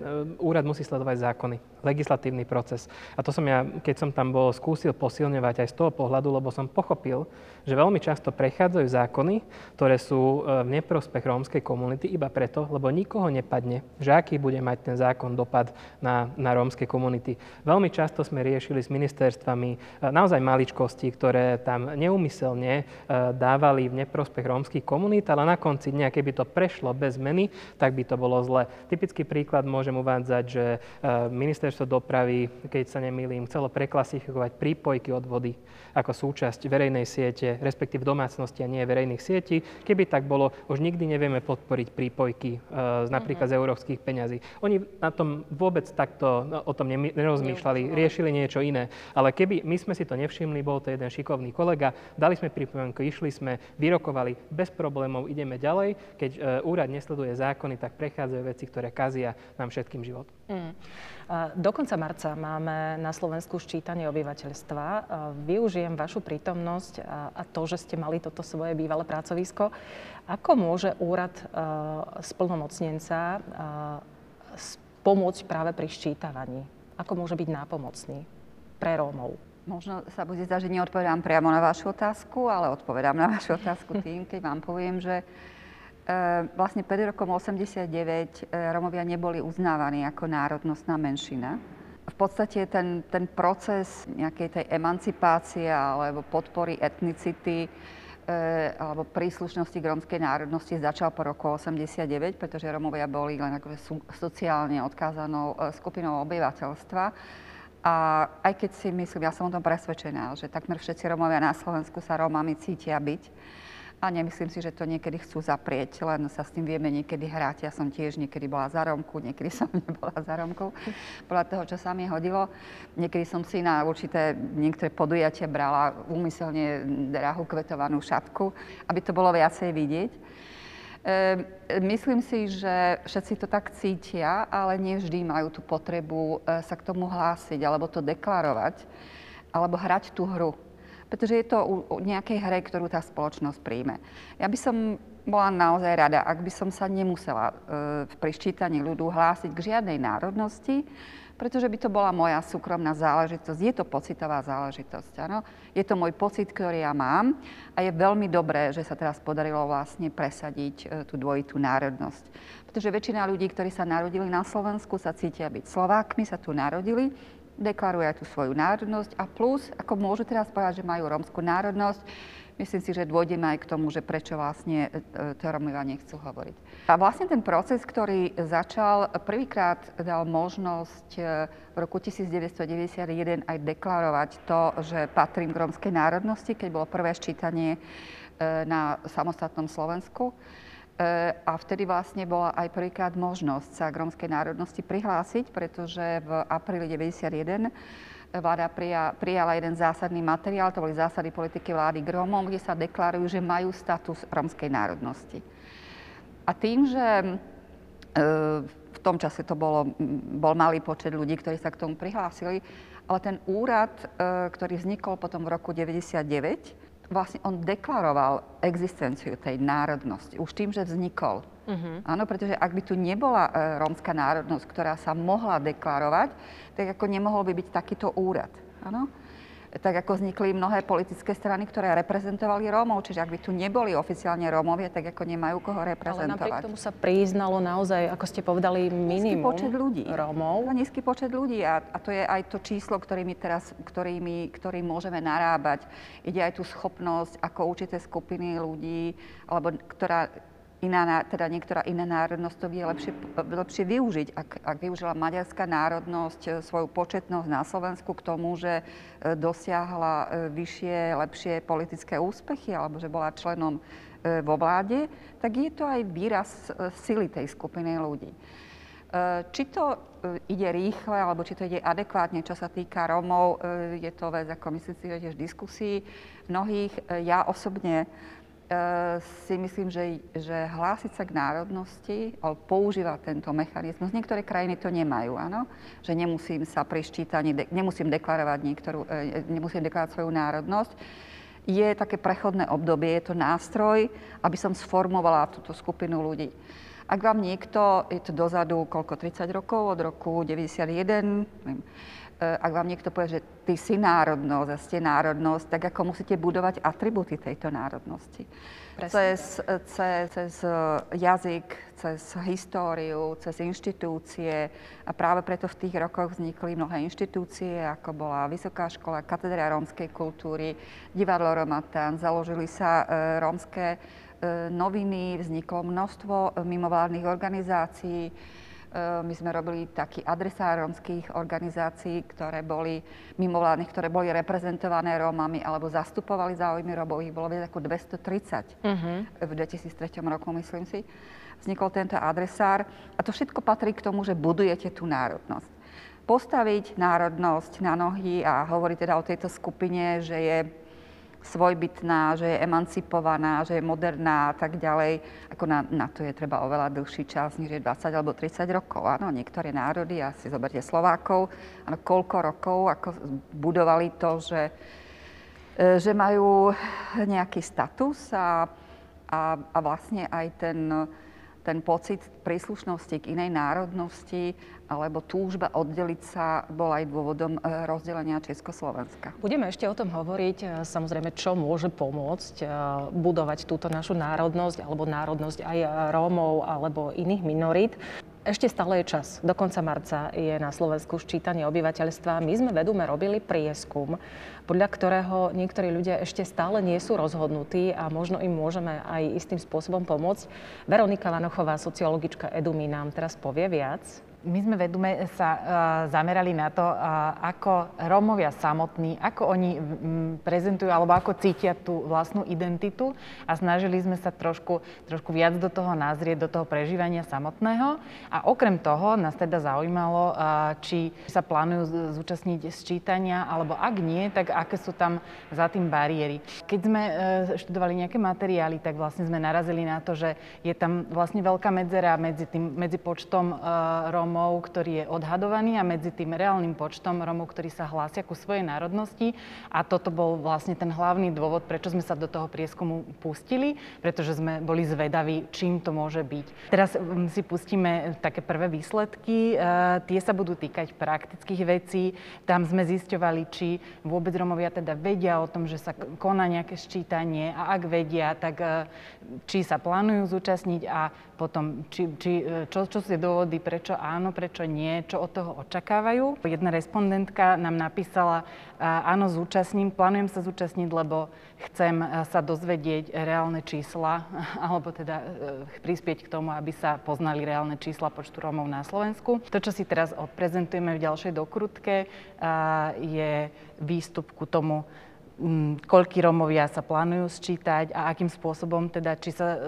úrad musí sledovať zákony, legislatívny proces. A to som ja, keď som tam bol, skúsil posilňovať aj z toho pohľadu, lebo som pochopil, že veľmi často prechádzajú zákony, ktoré sú e, v neprospech rómskej komunity iba preto, lebo nikoho nepadne, že aký bude mať ten zákon dopad na, na rómske komunity. Veľmi často sme riešili s ministerstvami e, naozaj maličkosti, ktoré tam neumyselne e, dávali v neprospech rómskych komunít, ale na konci dňa, keby to prešlo bez zmeny, tak by to bolo zle. Typický príklad môžem uvádzať, že ministerstvo dopravy, keď sa nemýlim, chcelo preklasifikovať prípojky od vody ako súčasť verejnej siete, respektíve domácnosti a nie verejných sietí. Keby tak bolo, už nikdy nevieme podporiť prípojky uh, napríklad mm-hmm. z európskych peňazí. Oni na tom vôbec takto no, o tom nerozmýšľali, riešili niečo iné. Ale keby my sme si to nevšimli, bol to jeden šikovný kolega, dali sme pripomienku, išli sme, vyrokovali, bez problémov ideme ďalej. Keď uh, úrad nesleduje zákony, tak prechádzajú veci, ktoré kazia nám všetkým život. Mm. Do konca marca máme na Slovensku ščítanie obyvateľstva. Využijem vašu prítomnosť a to, že ste mali toto svoje bývalé pracovisko. Ako môže úrad splnomocnenca pomôcť práve pri ščítavaní? Ako môže byť nápomocný pre Rómov? Možno sa bude zdať, že neodpovedám priamo na vašu otázku, ale odpovedám na vašu otázku tým, keď vám poviem, že E, vlastne pred rokom 89 e, Romovia neboli uznávaní ako národnostná menšina. V podstate ten, ten proces nejakej tej emancipácie alebo podpory etnicity e, alebo príslušnosti k rómskej národnosti začal po roku 89, pretože Romovia boli len ako sociálne odkázanou skupinou obyvateľstva. A aj keď si myslím, ja som o tom presvedčená, že takmer všetci Romovia na Slovensku sa Rómami cítia byť, a nemyslím si, že to niekedy chcú zaprieť, len sa s tým vieme niekedy hrať. Ja som tiež niekedy bola za Romku, niekedy som nebola za Romku, podľa toho, čo sa mi hodilo. Niekedy som si na určité niektoré podujatia brala úmyselne drahú kvetovanú šatku, aby to bolo viacej vidieť. E, myslím si, že všetci to tak cítia, ale nie vždy majú tú potrebu e, sa k tomu hlásiť alebo to deklarovať alebo hrať tú hru pretože je to u nejakej hre, ktorú tá spoločnosť príjme. Ja by som bola naozaj rada, ak by som sa nemusela e, pri ščítaní ľudu hlásiť k žiadnej národnosti, pretože by to bola moja súkromná záležitosť. Je to pocitová záležitosť, áno. Je to môj pocit, ktorý ja mám a je veľmi dobré, že sa teraz podarilo vlastne presadiť e, tú dvojitú národnosť. Pretože väčšina ľudí, ktorí sa narodili na Slovensku, sa cítia byť Slovákmi, sa tu narodili, deklaruje aj tú svoju národnosť a plus, ako môžu teraz povedať, že majú rómskú národnosť, myslím si, že dôjdeme aj k tomu, že prečo vlastne e, e, to Romovia nechcú hovoriť. A vlastne ten proces, ktorý začal, prvýkrát dal možnosť e, v roku 1991 aj deklarovať to, že patrím k rómskej národnosti, keď bolo prvé ščítanie na samostatnom Slovensku. A vtedy vlastne bola aj prvýkrát možnosť sa k rómskej národnosti prihlásiť, pretože v apríli 91 vláda prijala jeden zásadný materiál, to boli zásady politiky vlády k Rómom, kde sa deklarujú, že majú status rómskej národnosti. A tým, že e, v tom čase to bolo, bol malý počet ľudí, ktorí sa k tomu prihlásili, ale ten úrad, e, ktorý vznikol potom v roku 99, vlastne on deklaroval existenciu tej národnosti už tým, že vznikol. Uh-huh. Áno, pretože ak by tu nebola e, rómska národnosť, ktorá sa mohla deklarovať, tak ako nemohol by byť takýto úrad. Áno? Tak ako vznikli mnohé politické strany, ktoré reprezentovali Rómov. Čiže ak by tu neboli oficiálne Rómovia, tak ako nemajú koho reprezentovať. Ale napriek tomu sa priznalo naozaj, ako ste povedali, minimum počet ľudí. Rómov. Nízky počet ľudí a, a to je aj to číslo, ktorými teraz, ktorými, ktorým môžeme narábať. Ide aj tú schopnosť, ako určité skupiny ľudí, alebo ktorá iná, teda niektorá iná národnosť to vie lepšie, lepšie využiť. Ak, ak využila maďarská národnosť e, svoju početnosť na Slovensku k tomu, že e, dosiahla e, vyššie, lepšie politické úspechy alebo že bola členom vo vláde, tak je to aj výraz sily tej skupiny ľudí. Či to ide rýchle, alebo či to ide adekvátne, čo sa týka Rómov, je to vec, ako myslím si, že tiež diskusí mnohých. Ja osobne si myslím, že, že hlásiť sa k národnosti alebo používať tento mechanizmus. Niektoré krajiny to nemajú, áno? Že nemusím sa pri ščítaní, de, nemusím deklarovať niektorú, e, nemusím deklarovať svoju národnosť. Je také prechodné obdobie, je to nástroj, aby som sformovala túto skupinu ľudí. Ak vám niekto, je to dozadu koľko, 30 rokov, od roku 91, neviem, ak vám niekto povie, že ty si národnosť a ste národnosť, tak ako musíte budovať atributy tejto národnosti. Cez, cez, cez eh, jazyk, cez históriu, cez inštitúcie. A práve preto v tých rokoch vznikli mnohé inštitúcie, ako bola Vysoká škola, katedra rómskej kultúry, divadlo Romatan, založili sa rómske noviny, vzniklo množstvo mimovládnych organizácií, Eh, my sme robili taký adresár rómskych organizácií, ktoré boli mimovládnych, ktoré boli reprezentované Rómami alebo zastupovali záujmy Rómov. Ich bolo viac ako 230 uh-huh. Mhm. v 2003 roku, myslím si. Vznikol tento adresár a to všetko patrí k tomu, že budujete tú národnosť. Postaviť národnosť na nohy a hovoriť teda o tejto skupine, že je svojbytná, že je emancipovaná, že je moderná a tak ďalej. Ako na, na to je treba oveľa dlhší čas, než je 20 alebo 30 rokov. Áno, niektoré národy, asi zoberte Slovákov, áno, koľko rokov, ako budovali to, že, e, že majú nejaký status a, a, a vlastne aj ten, ten pocit príslušnosti k inej národnosti alebo túžba oddeliť sa bol aj dôvodom e, rozdelenia Československa. Budeme ešte o tom hovoriť, e, samozrejme, čo môže pomôcť e, budovať túto našu národnosť alebo národnosť aj Rómov alebo iných minorít. Ešte stále je čas. Do konca marca je na Slovensku ščítanie obyvateľstva. My sme vedume robili prieskum, podľa ktorého niektorí ľudia ešte stále nie sú rozhodnutí a možno im môžeme aj istým spôsobom pomôcť. Veronika Vanochová, sociologička Edumy, nám teraz povie viac. My sme vedume sa uh, zamerali na to, uh, ako Rómovia samotní, ako oni prezentujú alebo ako cítia tú vlastnú identitu a snažili sme sa trošku, trošku viac do toho nazrieť, do toho prežívania samotného. A okrem toho nás teda zaujímalo, uh, či sa plánujú zúčastniť sčítania, alebo ak nie, tak aké sú tam za tým bariéry. Keď sme študovali nejaké materiály, tak vlastne sme narazili na to, že je tam vlastne veľká medzera medzi, tým, medzi počtom Rómov Rómov, ktorý je odhadovaný a medzi tým reálnym počtom Rómov, ktorí sa hlásia ku svojej národnosti. A toto bol vlastne ten hlavný dôvod, prečo sme sa do toho prieskumu pustili, pretože sme boli zvedaví, čím to môže byť. Teraz mm, si pustíme také prvé výsledky. E, tie sa budú týkať praktických vecí. Tam sme zisťovali, či vôbec Rómovia teda vedia o tom, že sa koná nejaké ščítanie a ak vedia, tak e, či sa plánujú zúčastniť a potom, či, či, e, čo, čo sú dôvody, prečo áno, prečo nie, čo od toho očakávajú. Jedna respondentka nám napísala, áno, zúčastním, plánujem sa zúčastniť, lebo chcem sa dozvedieť reálne čísla, alebo teda e, prispieť k tomu, aby sa poznali reálne čísla počtu Rómov na Slovensku. To, čo si teraz odprezentujeme v ďalšej dokrutke, je výstup ku tomu, koľky Rómovia sa plánujú sčítať a akým spôsobom, teda, či sa e,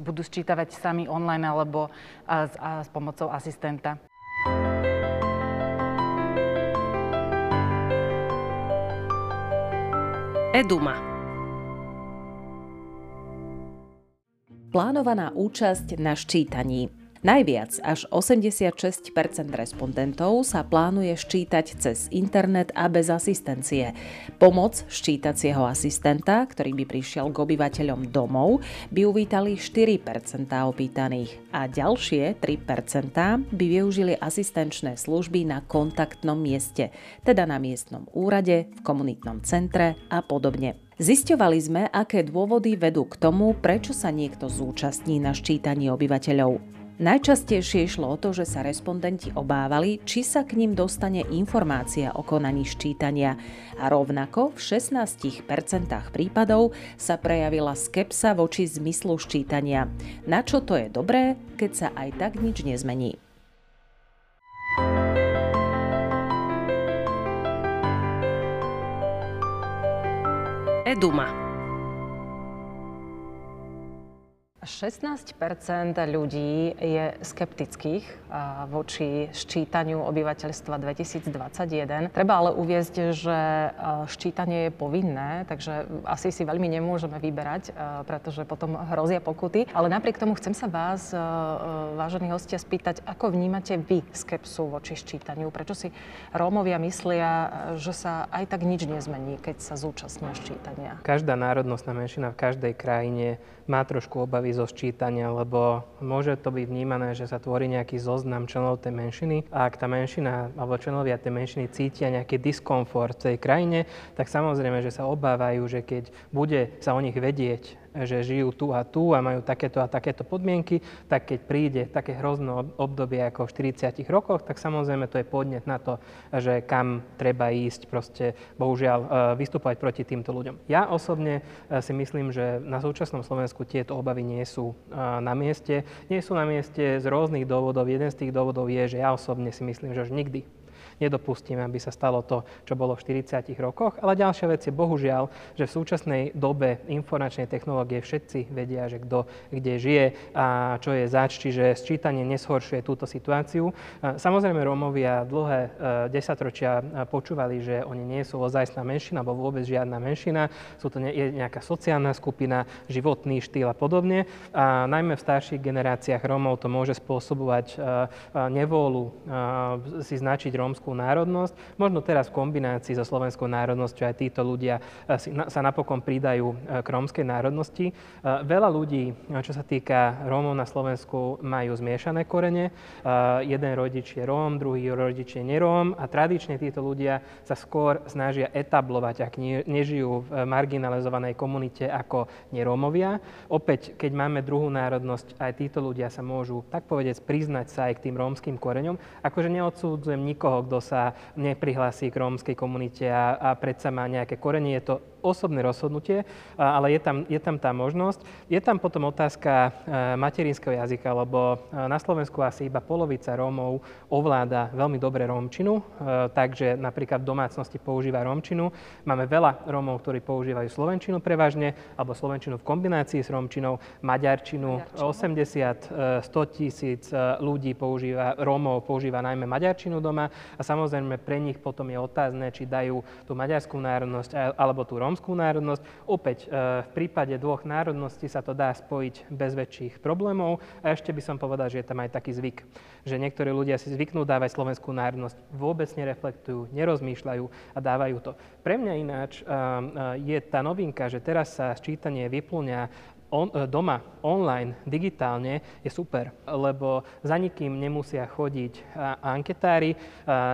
budú sčítavať sami online alebo a, a s pomocou asistenta. Eduma. Plánovaná účasť na ščítaní. Najviac, až 86% respondentov sa plánuje ščítať cez internet a bez asistencie. Pomoc ščítacieho asistenta, ktorý by prišiel k obyvateľom domov, by uvítali 4% opýtaných a ďalšie 3% by využili asistenčné služby na kontaktnom mieste, teda na miestnom úrade, v komunitnom centre a podobne. Zisťovali sme, aké dôvody vedú k tomu, prečo sa niekto zúčastní na ščítaní obyvateľov. Najčastejšie išlo o to, že sa respondenti obávali, či sa k ním dostane informácia o konaní ščítania a rovnako v 16% prípadov sa prejavila skepsa voči zmyslu ščítania. Na čo to je dobré, keď sa aj tak nič nezmení? Eduma. 16% ľudí je skeptických voči ščítaniu obyvateľstva 2021. Treba ale uviezť, že ščítanie je povinné, takže asi si veľmi nemôžeme vyberať, pretože potom hrozia pokuty. Ale napriek tomu chcem sa vás, vážení hostia, spýtať, ako vnímate vy skepsu voči ščítaniu? Prečo si Rómovia myslia, že sa aj tak nič nezmení, keď sa zúčastnia ščítania? Každá národnostná menšina v každej krajine má trošku obavy zo sčítania, lebo môže to byť vnímané, že sa tvorí nejaký zoznam členov tej menšiny a ak tá menšina alebo členovia tej menšiny cítia nejaký diskomfort v tej krajine, tak samozrejme, že sa obávajú, že keď bude sa o nich vedieť že žijú tu a tu a majú takéto a takéto podmienky, tak keď príde také hrozné obdobie ako v 40 rokoch, tak samozrejme to je podnet na to, že kam treba ísť, proste bohužiaľ e, vystupovať proti týmto ľuďom. Ja osobne e, si myslím, že na súčasnom Slovensku tieto obavy nie sú e, na mieste. Nie sú na mieste z rôznych dôvodov. Jeden z tých dôvodov je, že ja osobne si myslím, že už nikdy nedopustíme, aby sa stalo to, čo bolo v 40 rokoch. Ale ďalšia vec je bohužiaľ, že v súčasnej dobe informačnej technológie všetci vedia, že kto kde žije a čo je zač, čiže sčítanie neshoršuje túto situáciu. Samozrejme Rómovia dlhé e, desaťročia počúvali, že oni nie sú ozajstná menšina, alebo vôbec žiadna menšina, sú to nejaká sociálna skupina, životný štýl a podobne. A najmä v starších generáciách Rómov to môže spôsobovať e, e, nevôľu si značiť rómsku národnosť. Možno teraz v kombinácii so slovenskou národnosťou aj títo ľudia eh, sa napokon pridajú eh, k rómskej národnosti. Eh, veľa ľudí, čo sa týka Rómov na Slovensku, majú zmiešané korene. Jeden rodič je Róm, druhý rodič je neróm a tradične títo ľudia sa skôr snažia etablovať, ak nežijú v marginalizovanej komunite ako nerómovia. Opäť, keď máme druhú národnosť, aj títo ľudia sa môžu, tak povedec, priznať sa aj k tým rómskym koreňom. Akože neodsúdzujem nikoho, kto kto sa neprihlási k rómskej komunite a, a predsa má nejaké korenie. Je to osobné rozhodnutie, ale je tam, je tam tá možnosť. Je tam potom otázka e, materinského jazyka, lebo e, na Slovensku asi iba polovica Rómov ovláda veľmi dobre rómčinu, e, takže napríklad v domácnosti používa rómčinu. Máme veľa Rómov, ktorí používajú slovenčinu prevažne, alebo slovenčinu v kombinácii s rómčinou, maďarčinu. 80, 100 tisíc ľudí používa, Rómov používa najmä maďarčinu doma a samozrejme pre nich potom je otázne, či dajú tú maďarskú národnosť alebo tú rómčinu rómskú národnosť. Opäť e, v prípade dvoch národností sa to dá spojiť bez väčších problémov. A ešte by som povedal, že je tam aj taký zvyk, že niektorí ľudia si zvyknú dávať slovenskú národnosť, vôbec nereflektujú, nerozmýšľajú a dávajú to. Pre mňa ináč e, e, je tá novinka, že teraz sa sčítanie vyplňa on, doma, online, digitálne, je super, lebo za nikým nemusia chodiť anketári,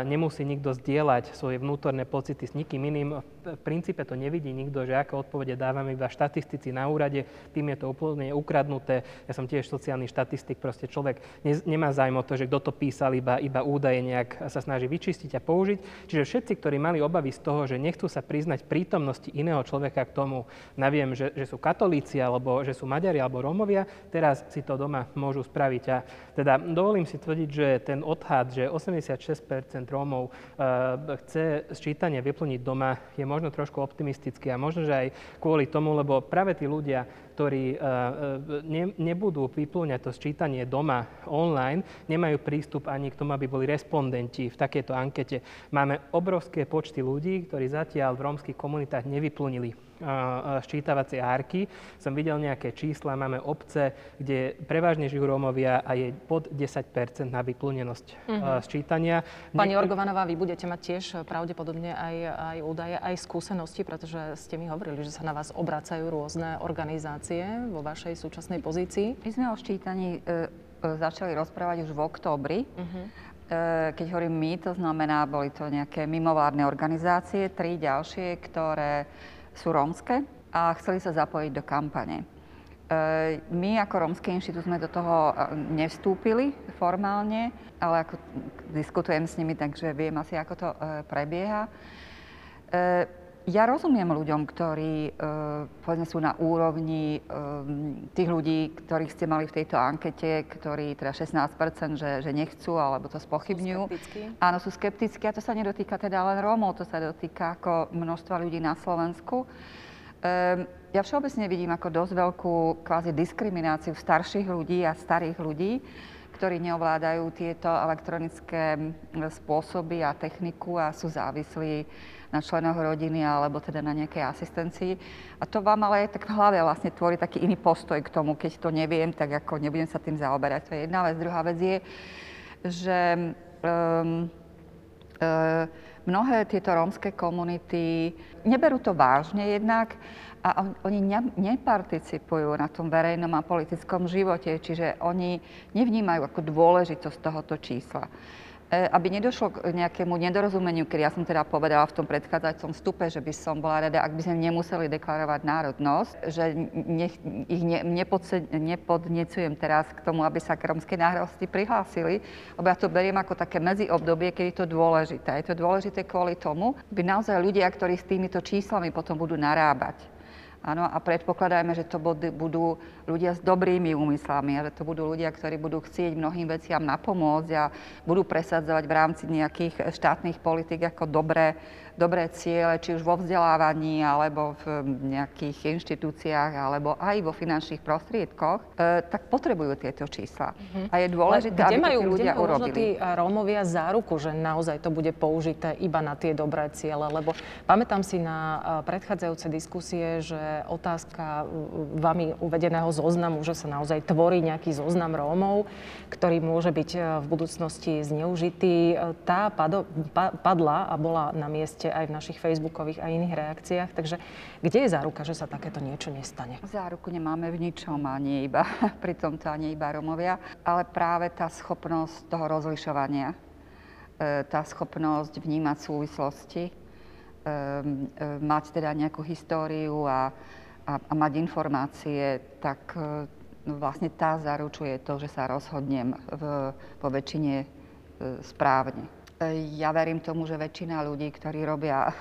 nemusí nikto zdieľať svoje vnútorné pocity s nikým iným. V princípe to nevidí nikto, že ako odpovede dávame iba štatistici na úrade, tým je to úplne ukradnuté. Ja som tiež sociálny štatistik, proste človek ne, nemá zájmo to, že kto to písal, iba, iba údaje nejak sa snaží vyčistiť a použiť. Čiže všetci, ktorí mali obavy z toho, že nechcú sa priznať prítomnosti iného človeka k tomu, naviem, že, že sú katolíci alebo že sú Maďari alebo Rómovia, teraz si to doma môžu spraviť. A teda dovolím si tvrdiť, že ten odhad, že 86 Rómov uh, chce sčítanie vyplniť doma, je možno trošku optimistický a možno, že aj kvôli tomu, lebo práve tí ľudia, ktorí uh, ne, nebudú vyplňať to sčítanie doma online, nemajú prístup ani k tomu, aby boli respondenti v takejto ankete. Máme obrovské počty ľudí, ktorí zatiaľ v rómskych komunitách nevyplnili ščítavacie árky som videl nejaké čísla, máme obce, kde prevažne žijú Rómovia a je pod 10% na vyplnenosť mm-hmm. sčítania. Pani Niektor... Orgovanová, vy budete mať tiež pravdepodobne aj, aj údaje, aj skúsenosti, pretože ste mi hovorili, že sa na vás obracajú rôzne organizácie vo vašej súčasnej pozícii. My sme o ščítaní e, e, začali rozprávať už v októbri. Mm-hmm keď hovorím my, to znamená, boli to nejaké mimovládne organizácie, tri ďalšie, ktoré sú rómske a chceli sa zapojiť do kampane. My ako Rómsky inštitút sme do toho nevstúpili formálne, ale ako diskutujem s nimi, takže viem asi, ako to prebieha ja rozumiem ľuďom, ktorí uh, povedzme sú na úrovni uh, tých ľudí, ktorých ste mali v tejto ankete, ktorí teda 16%, že, že nechcú alebo to spochybňujú. Sú Áno, sú skeptickí a to sa nedotýka teda len Rómov, to sa dotýka ako množstva ľudí na Slovensku. Um, ja všeobecne vidím ako dosť veľkú kvázi diskrimináciu starších ľudí a starých ľudí, ktorí neovládajú tieto elektronické spôsoby a techniku a sú závislí na členoch rodiny alebo teda na nejakej asistencii. A to vám ale aj tak v hlave vlastne tvorí taký iný postoj k tomu, keď to neviem, tak ako nebudem sa tým zaoberať. To je jedna vec. Druhá vec je, že um, um, mnohé tieto rómske komunity neberú to vážne jednak a oni ne, neparticipujú na tom verejnom a politickom živote, čiže oni nevnímajú ako dôležitosť tohoto čísla. E, aby nedošlo k nejakému nedorozumeniu, keď ja som teda povedala v tom predchádzajúcom vstupe, že by som bola rada, ak by sme nemuseli deklarovať národnosť, že nech, ich ne, nepodnecujem teraz k tomu, aby sa k romskej národnosti prihlásili, lebo ja to beriem ako také medziobdobie, keď je to dôležité. Je to dôležité kvôli tomu, aby naozaj ľudia, ktorí s týmito číslami potom budú narábať, Áno, a predpokladajme, že to budú ľudia s dobrými úmyslami a že to budú ľudia, ktorí budú chcieť mnohým veciam napomôcť a budú presadzovať v rámci nejakých štátnych politik ako dobré dobré ciele, či už vo vzdelávaní, alebo v nejakých inštitúciách, alebo aj vo finančných prostriedkoch, e, tak potrebujú tieto čísla. Uh-huh. A je dôležité, kde aby majú, to tí ľudia kde urobili. tí Rómovia záruku, že naozaj to bude použité iba na tie dobré ciele? Lebo pamätám si na predchádzajúce diskusie, že otázka vami uvedeného zoznamu, že sa naozaj tvorí nejaký zoznam Rómov, ktorý môže byť v budúcnosti zneužitý, tá padla a bola na mieste aj v našich facebookových a iných reakciách. Takže kde je záruka, že sa takéto niečo nestane? Záruku nemáme v ničom, ani iba pri tomto, ani iba Romovia, ale práve tá schopnosť toho rozlišovania, e, tá schopnosť vnímať súvislosti, e, e, mať teda nejakú históriu a, a, a mať informácie, tak vlastne tá zaručuje to, že sa rozhodnem v, vo väčšine správne. Ja verím tomu, že väčšina ľudí, ktorí robia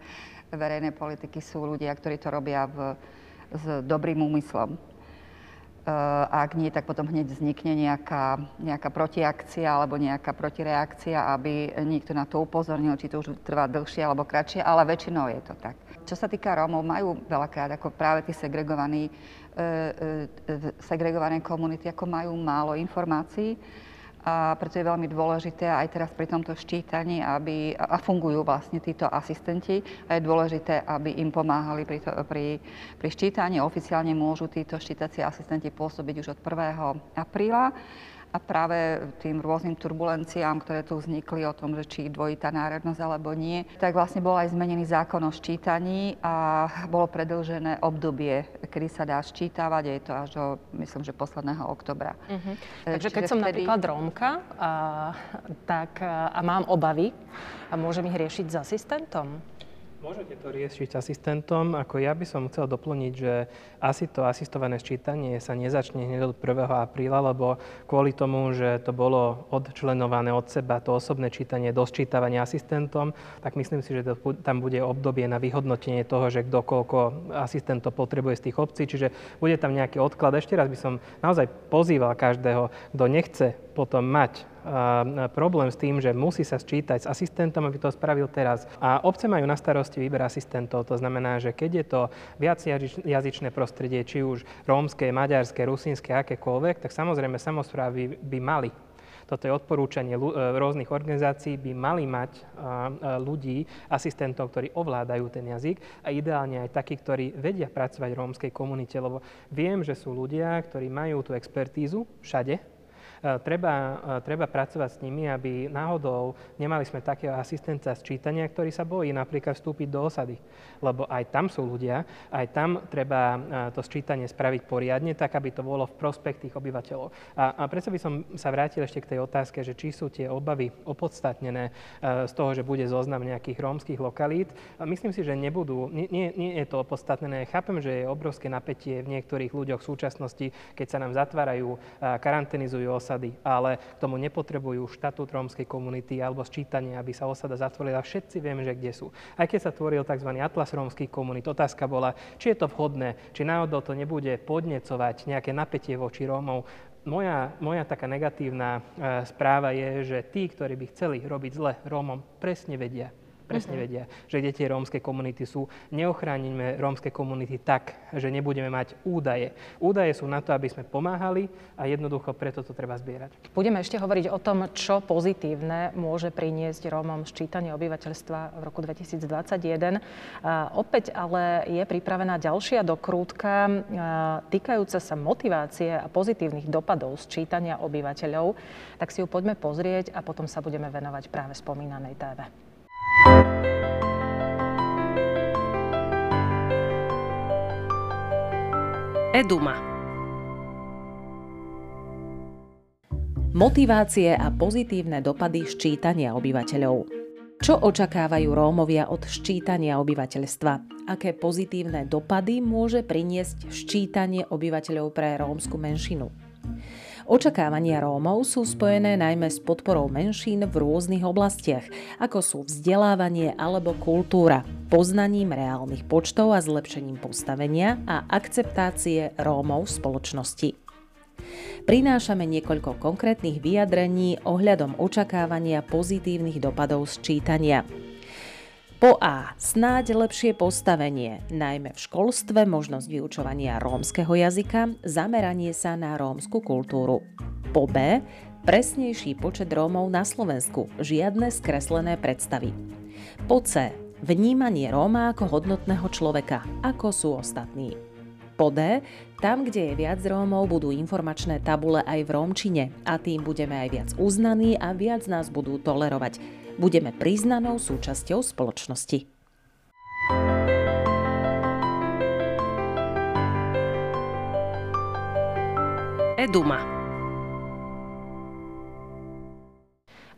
verejné politiky, sú ľudia, ktorí to robia v, s dobrým úmyslom. Ak nie, tak potom hneď vznikne nejaká, nejaká protiakcia alebo nejaká protireakcia, aby niekto na to upozornil, či to už trvá dlhšie alebo kratšie, ale väčšinou je to tak. Čo sa týka Rómov, majú veľakrát ako práve tí segregovaní, e, e, segregované komunity, ako majú málo informácií a preto je veľmi dôležité aj teraz pri tomto ščítaní, aby, a fungujú vlastne títo asistenti, a je dôležité, aby im pomáhali pri, to, pri, pri ščítaní. Oficiálne môžu títo ščítací asistenti pôsobiť už od 1. apríla a práve tým rôznym turbulenciám, ktoré tu vznikli o tom, že či dvojitá národnosť alebo nie, tak vlastne bol aj zmenený zákon o ščítaní a bolo predlžené obdobie, kedy sa dá ščítavať, je to až do, myslím, že posledného oktobra. Uh-huh. Takže keď som vtedy... napríklad Rómka a, tak, a mám obavy, a môžem ich riešiť s asistentom? Môžete to riešiť asistentom. Ako ja by som chcel doplniť, že asi to asistované sčítanie sa nezačne hneď od 1. apríla, lebo kvôli tomu, že to bolo odčlenované od seba, to osobné čítanie do sčítavania asistentom, tak myslím si, že to, tam bude obdobie na vyhodnotenie toho, že kto koľko asistentov potrebuje z tých obcí, čiže bude tam nejaký odklad. Ešte raz by som naozaj pozýval každého, kto nechce potom mať problém s tým, že musí sa sčítať s asistentom, aby to spravil teraz. A obce majú na starosti výber asistentov, to znamená, že keď je to viac jazyčné prostredie, či už rómske, maďarské, rusínske, akékoľvek, tak samozrejme samozprávy by mali Toto je odporúčanie rôznych organizácií, by mali mať ľudí, asistentov, ktorí ovládajú ten jazyk a ideálne aj takí, ktorí vedia pracovať v rómskej komunite, lebo viem, že sú ľudia, ktorí majú tú expertízu všade, E, treba, e, treba pracovať s nimi, aby náhodou nemali sme takého asistenta z čítania, ktorý sa bojí napríklad vstúpiť do osady. Lebo aj tam sú ľudia, aj tam treba e, to sčítanie spraviť poriadne, tak aby to bolo v prospech tých obyvateľov. A, a preto by som sa vrátil ešte k tej otázke, že či sú tie obavy opodstatnené z toho, že bude zoznam nejakých rómskych lokalít. Myslím si, že nebudú, nie, nie, nie je to opodstatnené. Chápem, že je obrovské napätie v niektorých ľuďoch v súčasnosti, keď sa nám zatvárajú, karantenizujú osady, ale k tomu nepotrebujú štatút rómskej komunity alebo sčítanie, aby sa osada zatvorila. Všetci vieme, že kde sú. Aj keď sa tvoril tzv. atlas rómskych komunít, otázka bola, či je to vhodné, či náhodou to nebude podnecovať nejaké napätie voči Rómov. Moja, moja taká negatívna e, správa je, že tí, ktorí by chceli robiť zle Rómom, presne vedia, presne uh-huh. vedia, že kde tie rómske komunity sú. Neochránime rómske komunity tak, že nebudeme mať údaje. Údaje sú na to, aby sme pomáhali a jednoducho preto to treba zbierať. Budeme ešte hovoriť o tom, čo pozitívne môže priniesť Rómom sčítanie obyvateľstva v roku 2021. A opäť ale je pripravená ďalšia dokrútka týkajúca sa motivácie a pozitívnych dopadov sčítania obyvateľov. Tak si ju poďme pozrieť a potom sa budeme venovať práve spomínanej téme. Eduma. Motivácie a pozitívne dopady ščítania obyvateľov. Čo očakávajú Rómovia od ščítania obyvateľstva? Aké pozitívne dopady môže priniesť ščítanie obyvateľov pre rómsku menšinu? Očakávania Rómov sú spojené najmä s podporou menšín v rôznych oblastiach, ako sú vzdelávanie alebo kultúra, poznaním reálnych počtov a zlepšením postavenia a akceptácie Rómov v spoločnosti. Prinášame niekoľko konkrétnych vyjadrení ohľadom očakávania pozitívnych dopadov sčítania. Po A. Snáď lepšie postavenie, najmä v školstve, možnosť vyučovania rómskeho jazyka, zameranie sa na rómsku kultúru. Po B. Presnejší počet Rómov na Slovensku, žiadne skreslené predstavy. Po C. Vnímanie Róma ako hodnotného človeka, ako sú ostatní. Po D. Tam, kde je viac Rómov, budú informačné tabule aj v Rómčine a tým budeme aj viac uznaní a viac nás budú tolerovať budeme priznanou súčasťou spoločnosti. Eduma.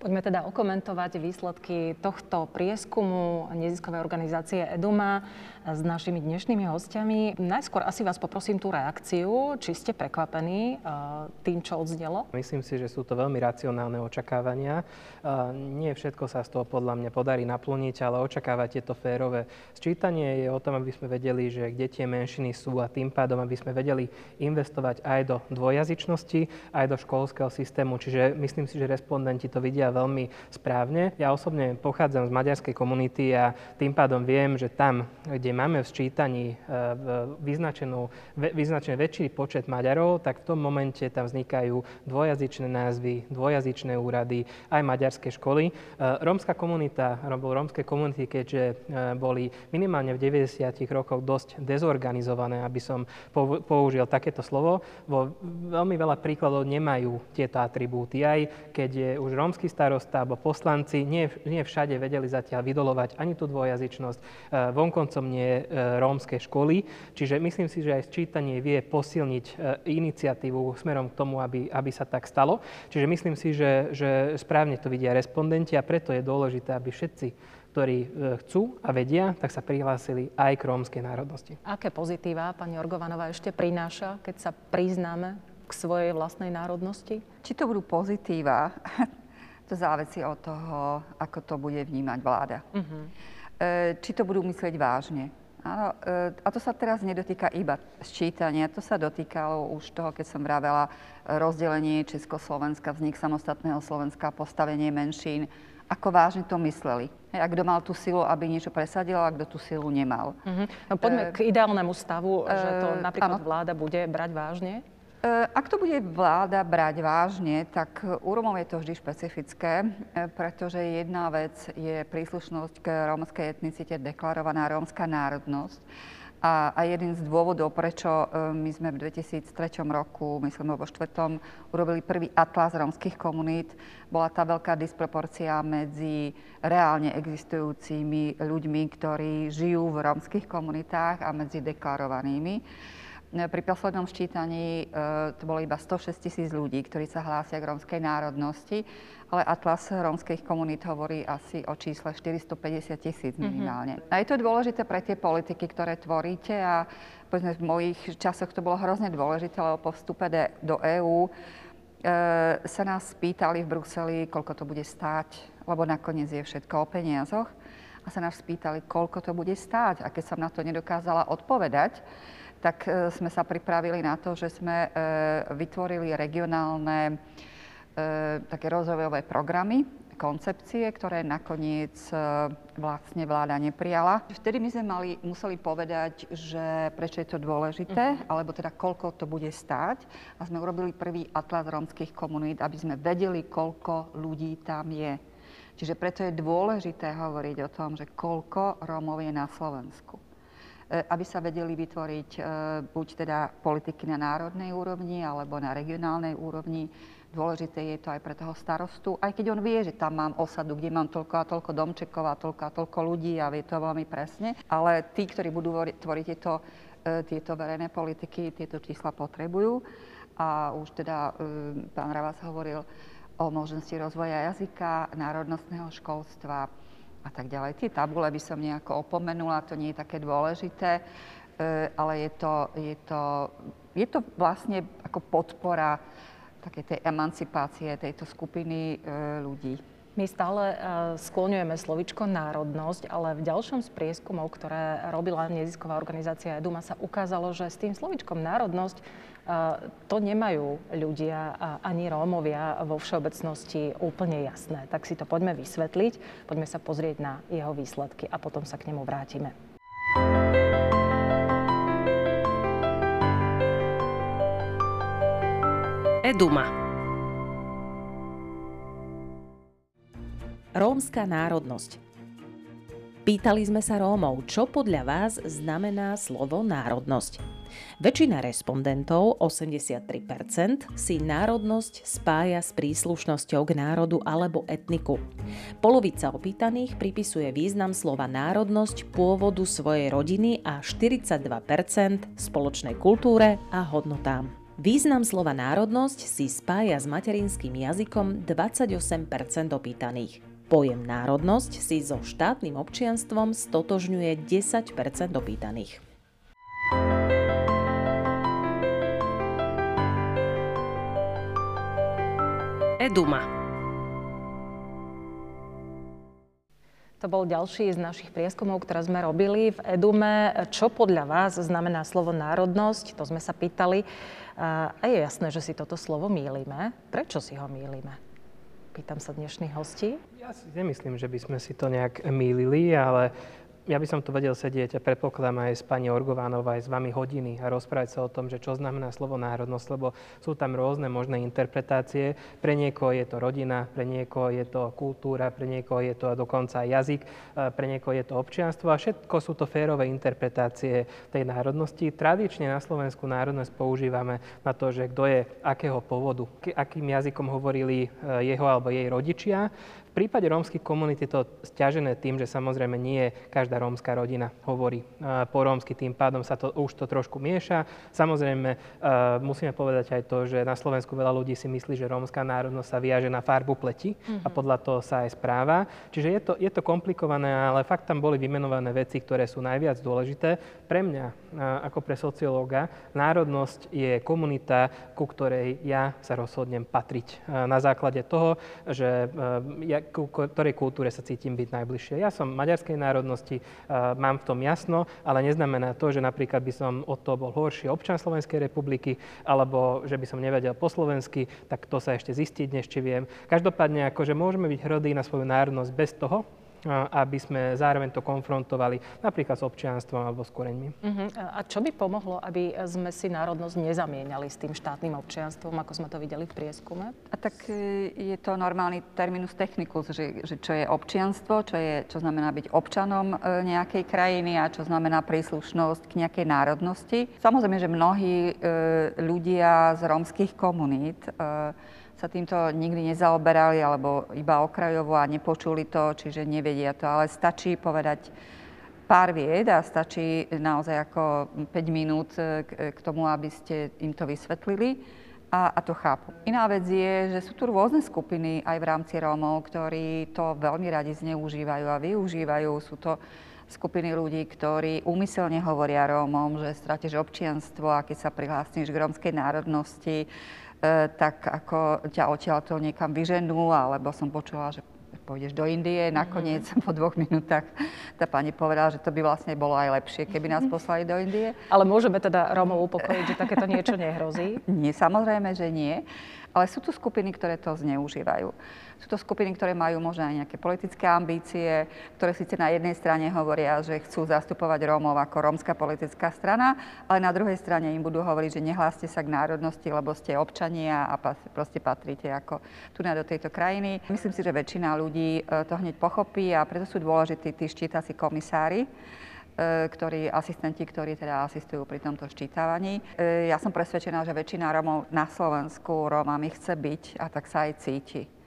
Poďme teda okomentovať výsledky tohto prieskumu neziskovej organizácie Eduma s našimi dnešnými hostiami. Najskôr asi vás poprosím tú reakciu, či ste prekvapení eh, tým, čo odznelo? Myslím si, že sú to veľmi racionálne očakávania. Eh, nie všetko sa z toho podľa mňa podarí naplniť, ale očakávate to férové. Sčítanie je o tom, aby sme vedeli, že kde tie menšiny sú a tým pádom, aby sme vedeli investovať aj do dvojazyčnosti, aj do školského systému. Čiže myslím si, že respondenti to vidia veľmi správne. Ja osobne pochádzam z maďarskej komunity a tým pádom viem, že tam, kde máme v sčítaní e, vyznačený väčší počet Maďarov, tak v tom momente tam vznikajú dvojazyčné názvy, dvojazyčné úrady, aj maďarské školy. E, rómska komunita, alebo rómske komunity, keďže e, boli minimálne v 90 rokoch dosť dezorganizované, aby som použil takéto slovo, vo veľmi veľa príkladov nemajú tieto atribúty. Aj keď je už rómsky starosta alebo poslanci nie, nie všade vedeli zatiaľ vydolovať ani tú dvojazyčnosť. Vonkoncom nie e, rómske školy, čiže myslím si, že aj sčítanie vie posilniť e, iniciatívu smerom k tomu, aby, aby sa tak stalo. Čiže myslím si, že, že správne to vidia respondenti a preto je dôležité, aby všetci ktorí chcú a vedia, tak sa prihlásili aj k rómskej národnosti. Aké pozitíva pani Orgovanová ešte prináša, keď sa priznáme k svojej vlastnej národnosti? Či to budú pozitíva, to závisí od toho, ako to bude vnímať vláda. Uh-huh. Či to budú myslieť vážne. Áno, e, a to sa teraz nedotýka iba sčítania, to sa dotýkalo už toho, keď som vravela rozdelenie Československa, vznik samostatného Slovenska, postavenie menšín, ako vážne to mysleli. A kto mal tú silu, aby niečo presadil, a kto tú silu nemal. Uh-huh. No poďme e, k ideálnemu stavu, že to napríklad uh, vláda bude brať vážne. Ak to bude vláda brať vážne, tak u Romov je to vždy špecifické, pretože jedna vec je príslušnosť k rómskej etnicite, deklarovaná rómska národnosť. A, a jeden z dôvodov, prečo my sme v 2003 roku, myslím vo štvrtom, urobili prvý atlas rómskych komunít, bola tá veľká disproporcia medzi reálne existujúcimi ľuďmi, ktorí žijú v rómskych komunitách a medzi deklarovanými. Pri poslednom ščítaní to bolo iba 106 tisíc ľudí, ktorí sa hlásia k rómskej národnosti, ale Atlas rómskych komunít hovorí asi o čísle 450 tisíc minimálne. Mm-hmm. A je to dôležité pre tie politiky, ktoré tvoríte a povedzme v mojich časoch to bolo hrozne dôležité, lebo po vstupe do EÚ e, sa nás spýtali v Bruseli, koľko to bude stáť, lebo nakoniec je všetko o peniazoch. A sa nás spýtali, koľko to bude stáť. A keď som na to nedokázala odpovedať, tak sme sa pripravili na to, že sme vytvorili regionálne také rozvojové programy, koncepcie, ktoré nakoniec vlastne vláda neprijala. Vtedy my sme mali, museli povedať, že prečo je to dôležité, uh-huh. alebo teda koľko to bude stáť. A sme urobili prvý atlas rómskych komunít, aby sme vedeli, koľko ľudí tam je. Čiže preto je dôležité hovoriť o tom, že koľko Rómov je na Slovensku aby sa vedeli vytvoriť buď teda politiky na národnej úrovni alebo na regionálnej úrovni. Dôležité je to aj pre toho starostu, aj keď on vie, že tam mám osadu, kde mám toľko a toľko domčekov a toľko a toľko ľudí a vie to veľmi presne. Ale tí, ktorí budú tvoriť tieto, tieto verejné politiky, tieto čísla potrebujú. A už teda pán Ravas hovoril o možnosti rozvoja jazyka, národnostného školstva, a tak ďalej. Tie tabule by som nejako opomenula, to nie je také dôležité, ale je to, je to, je to vlastne ako podpora také tej emancipácie tejto skupiny ľudí. My stále skloňujeme slovičko národnosť, ale v ďalšom z prieskumov, ktoré robila nezisková organizácia Eduma, sa ukázalo, že s tým slovičkom národnosť to nemajú ľudia ani Rómovia vo všeobecnosti úplne jasné. Tak si to poďme vysvetliť, poďme sa pozrieť na jeho výsledky a potom sa k nemu vrátime. Eduma. Rómska národnosť. Pýtali sme sa Rómov, čo podľa vás znamená slovo národnosť. Väčšina respondentov, 83%, si národnosť spája s príslušnosťou k národu alebo etniku. Polovica opýtaných pripisuje význam slova národnosť pôvodu svojej rodiny a 42% spoločnej kultúre a hodnotám. Význam slova národnosť si spája s materinským jazykom 28% opýtaných. Pojem národnosť si so štátnym občianstvom stotožňuje 10% opýtaných. Eduma. To bol ďalší z našich prieskumov, ktoré sme robili v Edume. Čo podľa vás znamená slovo národnosť? To sme sa pýtali. A je jasné, že si toto slovo mýlime. Prečo si ho mýlime? Pýtam sa dnešných hostí. Ja si nemyslím, že by sme si to nejak mýlili, ale ja by som tu vedel sedieť a predpokladám aj s pani Orgovánovou, aj s vami hodiny a rozprávať sa o tom, že čo znamená slovo národnosť, lebo sú tam rôzne možné interpretácie. Pre niekoho je to rodina, pre niekoho je to kultúra, pre niekoho je to dokonca jazyk, pre niekoho je to občianstvo a všetko sú to férové interpretácie tej národnosti. Tradične na Slovensku národnosť používame na to, že kto je akého pôvodu, akým jazykom hovorili e, jeho alebo jej rodičia. V prípade rómskych komunít je to stiažené tým, že samozrejme nie každá rómska rodina hovorí po rómsky, tým pádom sa to, už to trošku mieša. Samozrejme musíme povedať aj to, že na Slovensku veľa ľudí si myslí, že rómska národnosť sa viaže na farbu pleti mm-hmm. a mhm. podľa toho sa aj správa. Čiže je to, je to komplikované, ale fakt tam boli vymenované veci, ktoré sú najviac dôležité. Pre mňa, ako pre sociológa, národnosť je komunita, ku ktorej ja sa rozhodnem patriť. Na základe toho, že ja ktorej kultúre sa cítim byť najbližšie. Ja som maďarskej národnosti, mám v tom jasno, ale neznamená to, že napríklad by som od toho bol horší občan Slovenskej republiky, alebo že by som nevedel po slovensky, tak to sa ešte zistiť ešte viem. Každopádne, akože môžeme byť hrdí na svoju národnosť bez toho, aby sme zároveň to konfrontovali napríklad s občianstvom alebo s koreňmi. Uh-huh. A čo by pomohlo, aby sme si národnosť nezamieniali s tým štátnym občianstvom, ako sme to videli v prieskume? A tak e, je to normálny terminus technicus, že, že čo je občianstvo, čo, je, čo znamená byť občanom e, nejakej krajiny a čo znamená príslušnosť k nejakej národnosti. Samozrejme, že mnohí e, ľudia z rómskych komunít sa týmto nikdy nezaoberali alebo iba okrajovo a nepočuli to, čiže nevedia to. Ale stačí povedať pár vied a stačí naozaj ako 5 minút e, k tomu, aby ste im to vysvetlili a, a to chápu. Iná vec je, že sú tu rôzne skupiny aj v rámci Rómov, ktorí to veľmi radi zneužívajú a využívajú. Sú to skupiny ľudí, ktorí úmyselne hovoria Rómom, že stratíš občianstvo a keď sa prihlásniš k rómskej národnosti, E, tak ako ťa odtiaľ to niekam vyženú, alebo som počula, že pôjdeš do Indie. Nakoniec mm-hmm. po dvoch minútach tá pani povedala, že to by vlastne bolo aj lepšie, keby nás mhm. poslali do Indie. Ale môžeme teda Rómov upokojiť, že takéto niečo nehrozí? Nie, samozrejme, že nie. Ale sú tu skupiny, ktoré to zneužívajú. Sú to skupiny, ktoré majú možno aj nejaké politické ambície, ktoré síce na jednej strane hovoria, že chcú zastupovať Rómov ako rómska politická strana, ale na druhej strane im budú hovoriť, že nehláste sa k národnosti, lebo ste občania a proste patríte ako tu na do tejto krajiny. Myslím si, že väčšina ľudí e, to hneď pochopí a preto sú dôležití tí štítací komisári, e, ktorí, asistenti, ktorí teda asistujú pri tomto ščítavaní. E, ja som presvedčená, že väčšina Rómov na Slovensku Rómami chce byť a tak sa aj cíti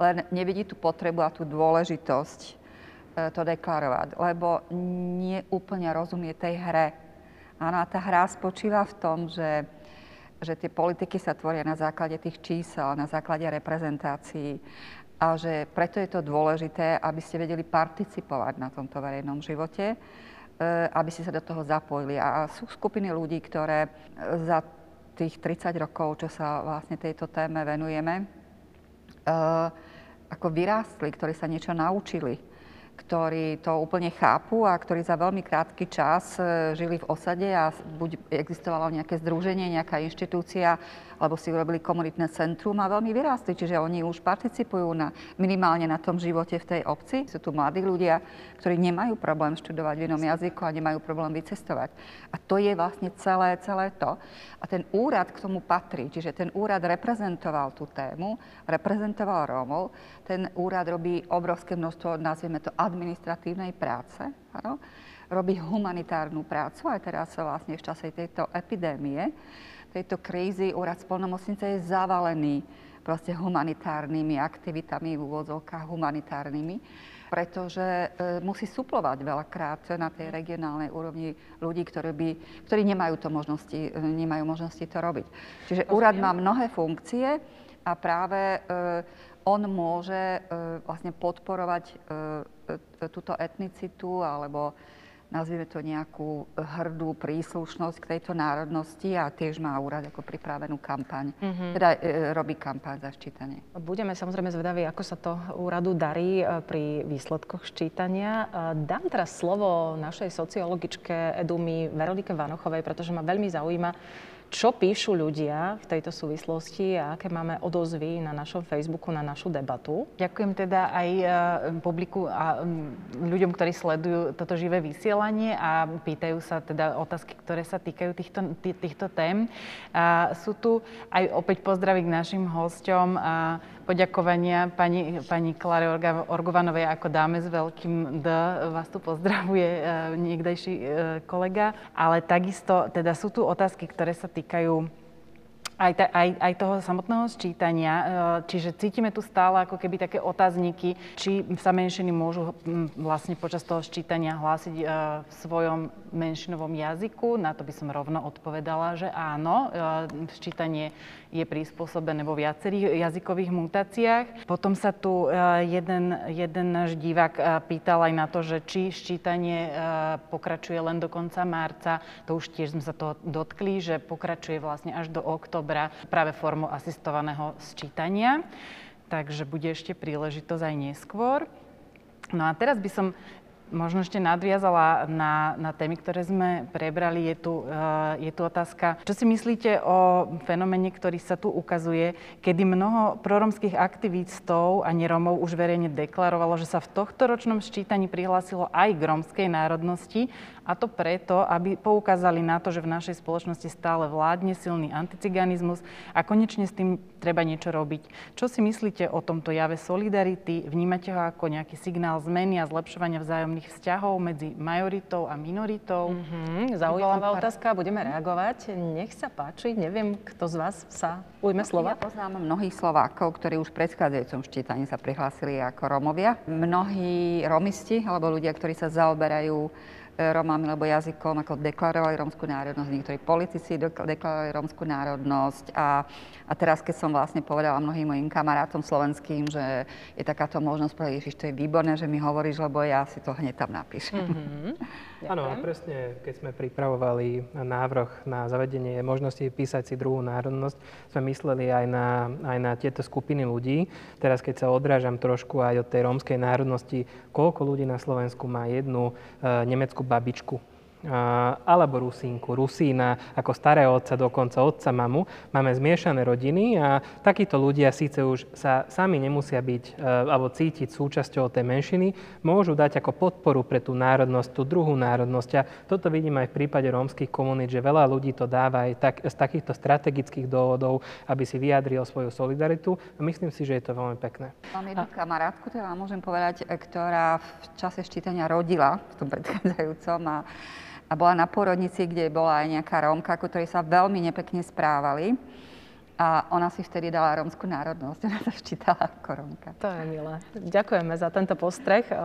len nevidí tú potrebu a tú dôležitosť e, to deklarovať, lebo nie úplne rozumie tej hre. Áno, a tá hra spočíva v tom, že, že tie politiky sa tvoria na základe tých čísel, na základe reprezentácií a že preto je to dôležité, aby ste vedeli participovať na tomto verejnom živote, e, aby ste sa do toho zapojili. A sú skupiny ľudí, ktoré za tých 30 rokov, čo sa vlastne tejto téme venujeme, ako vyrástli, ktorí sa niečo naučili, ktorí to úplne chápu a ktorí za veľmi krátky čas e, žili v osade a buď existovalo nejaké združenie, nejaká inštitúcia, alebo si urobili komunitné centrum a veľmi vyrástli. Čiže oni už participujú na, minimálne na tom živote v tej obci. Sú tu mladí ľudia, ktorí nemajú problém študovať v inom jazyku a nemajú problém vycestovať. A to je vlastne celé, celé to. A ten úrad k tomu patrí. Čiže ten úrad reprezentoval tú tému, reprezentoval Rómov. Ten úrad robí obrovské množstvo, nazvieme to, administratívnej práce. Ano? Robí humanitárnu prácu aj teraz vlastne v čase tejto epidémie tejto krízy úrad spolnomocnice je zavalený proste humanitárnymi aktivitami, v úvodzovkách humanitárnymi, pretože e, musí suplovať veľakrát na tej regionálnej úrovni ľudí, ktorí, by, ktorí nemajú, to možnosti, e, nemajú možnosti to robiť. Čiže úrad má mnohé funkcie a práve e, on môže e, vlastne podporovať e, e, túto etnicitu alebo nazvime to nejakú hrdú príslušnosť k tejto národnosti a tiež má úrad ako pripravenú kampaň. Mm-hmm. Teda e, robí kampaň za ščítanie. Budeme samozrejme zvedaví, ako sa to úradu darí e, pri výsledkoch ščítania. E, dám teraz slovo našej sociologičke Edumy Veronike Vanochovej, pretože ma veľmi zaujíma, čo píšu ľudia v tejto súvislosti a aké máme odozvy na našom Facebooku na našu debatu. Ďakujem teda aj e, publiku a ľuďom, ktorí sledujú toto živé vysielanie a pýtajú sa teda otázky, ktoré sa týkajú týchto, týchto tém. A sú tu aj opäť pozdravy k našim hosťom. Poďakovania pani, pani Klare Orgovanovej ako dáme s veľkým D. Vás tu pozdravuje e, niekdejší e, kolega. Ale takisto teda sú tu otázky, ktoré sa týkajú aj, ta, aj, aj toho samotného sčítania. E, čiže cítime tu stále ako keby také otázniky, či sa menšiny môžu vlastne počas toho sčítania hlásiť e, v svojom menšinovom jazyku. Na to by som rovno odpovedala, že áno. Sčítanie je prispôsobené vo viacerých jazykových mutáciách. Potom sa tu jeden, jeden náš divák pýtal aj na to, že či sčítanie pokračuje len do konca marca. To už tiež sme sa to dotkli, že pokračuje vlastne až do oktobra práve formou asistovaného sčítania. Takže bude ešte príležitosť aj neskôr. No a teraz by som možno ešte nadviazala na, na témy, ktoré sme prebrali. Je tu, uh, je tu otázka, čo si myslíte o fenomene, ktorý sa tu ukazuje, kedy mnoho proromských aktivistov a neromov už verejne deklarovalo, že sa v tohto ročnom sčítaní prihlásilo aj k romskej národnosti a to preto, aby poukázali na to, že v našej spoločnosti stále vládne silný anticiganizmus a konečne s tým treba niečo robiť. Čo si myslíte o tomto jave solidarity? Vnímate ho ako nejaký signál zmeny a zlepšovania vzájomných vzťahov medzi majoritou a minoritou? Mm-hmm, zaujímavá otázka, budeme reagovať. Nech sa páči, neviem, kto z vás sa ujme slova. Ja poznám mnohých Slovákov, ktorí už v predchádzajúcom ščítaní sa prihlásili ako Romovia. Mnohí romisti, alebo ľudia, ktorí sa zaoberajú Romami alebo jazykom, ako deklarovali rómskú národnosť, niektorí politici deklarovali rómskú národnosť a, a teraz, keď som vlastne povedala mnohým mojim kamarátom slovenským, že je takáto možnosť povedať, Ježiš, to je výborné, že mi hovoríš, lebo ja si to hneď tam napíšem. Mm-hmm. Áno, a presne, keď sme pripravovali návrh na zavedenie možnosti písať si druhú národnosť, sme mysleli aj na, aj na tieto skupiny ľudí. Teraz, keď sa odrážam trošku aj od tej rómskej národnosti, koľko ľudí na Slovensku má jednu uh, nemeckú babičku, alebo Rusínku, Rusína, ako starého otca, dokonca otca, mamu. Máme zmiešané rodiny a takíto ľudia síce už sa sami nemusia byť e, alebo cítiť súčasťou tej menšiny, môžu dať ako podporu pre tú národnosť, tú druhú národnosť. A toto vidím aj v prípade rómskych komunít, že veľa ľudí to dáva aj tak, z takýchto strategických dôvodov, aby si vyjadril svoju solidaritu. A myslím si, že je to veľmi pekné. Mám jednu a... kamarátku, teda môžem povedať, ktorá v čase ščítania rodila v tom predchádzajúcom a a bola na porodnici, kde bola aj nejaká Rómka, ktorí sa veľmi nepekne správali. A ona si vtedy dala rómskú národnosť. Ona sa včítala ako Rómka. To je milé. Ďakujeme za tento postreh, eh,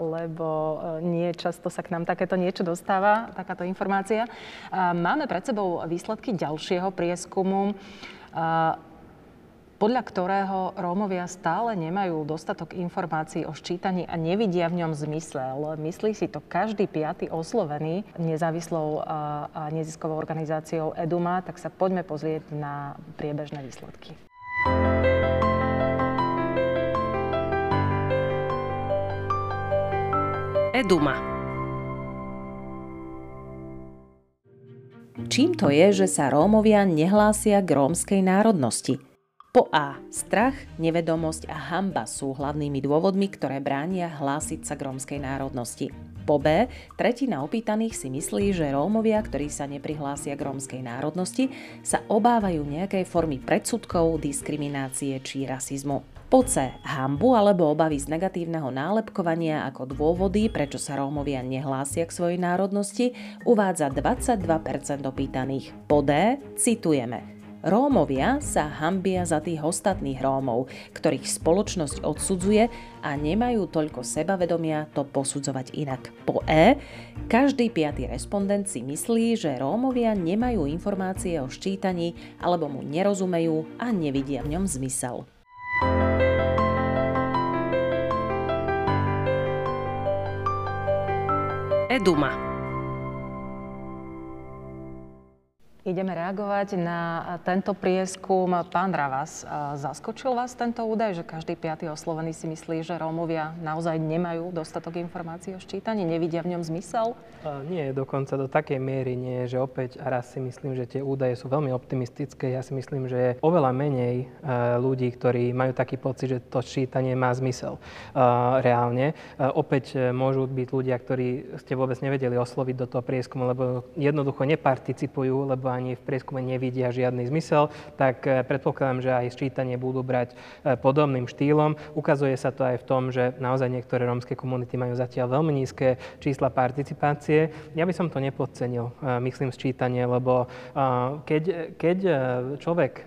lebo eh, nie často sa k nám takéto niečo dostáva, takáto informácia. Máme pred sebou výsledky ďalšieho prieskumu podľa ktorého Rómovia stále nemajú dostatok informácií o ščítaní a nevidia v ňom zmysel. Myslí si to každý piaty oslovený nezávislou a neziskovou organizáciou Eduma, tak sa poďme pozrieť na priebežné výsledky. Eduma. Čím to je, že sa Rómovia nehlásia k rómskej národnosti? Po A. Strach, nevedomosť a hamba sú hlavnými dôvodmi, ktoré bránia hlásiť sa k rómskej národnosti. Po B. Tretina opýtaných si myslí, že Rómovia, ktorí sa neprihlásia k rómskej národnosti, sa obávajú nejakej formy predsudkov, diskriminácie či rasizmu. Po C. Hambu alebo obavy z negatívneho nálepkovania ako dôvody, prečo sa Rómovia nehlásia k svojej národnosti, uvádza 22% opýtaných. Po D. Citujeme. Rómovia sa hambia za tých ostatných Rómov, ktorých spoločnosť odsudzuje a nemajú toľko sebavedomia to posudzovať inak. Po E, každý piatý respondent si myslí, že Rómovia nemajú informácie o ščítaní alebo mu nerozumejú a nevidia v ňom zmysel. Eduma Ideme reagovať na tento prieskum. Pán Ravas, zaskočil vás tento údaj, že každý piatý oslovený si myslí, že Rómovia naozaj nemajú dostatok informácií o ščítaní, nevidia v ňom zmysel? Nie, dokonca do takej miery nie, že opäť a raz si myslím, že tie údaje sú veľmi optimistické. Ja si myslím, že je oveľa menej ľudí, ktorí majú taký pocit, že to ščítanie má zmysel reálne. Opäť e, môžu byť ľudia, ktorí ste vôbec nevedeli osloviť do toho prieskumu, lebo jednoducho neparticipujú, lebo ani v prieskume nevidia žiadny zmysel, tak eh, predpokladám, že aj sčítanie budú brať eh, podobným štýlom. Ukazuje sa to aj v tom, že naozaj niektoré rómske komunity majú zatiaľ veľmi nízke čísla participácie. Ja by som to nepodcenil, eh, myslím, sčítanie, lebo keď, keď človek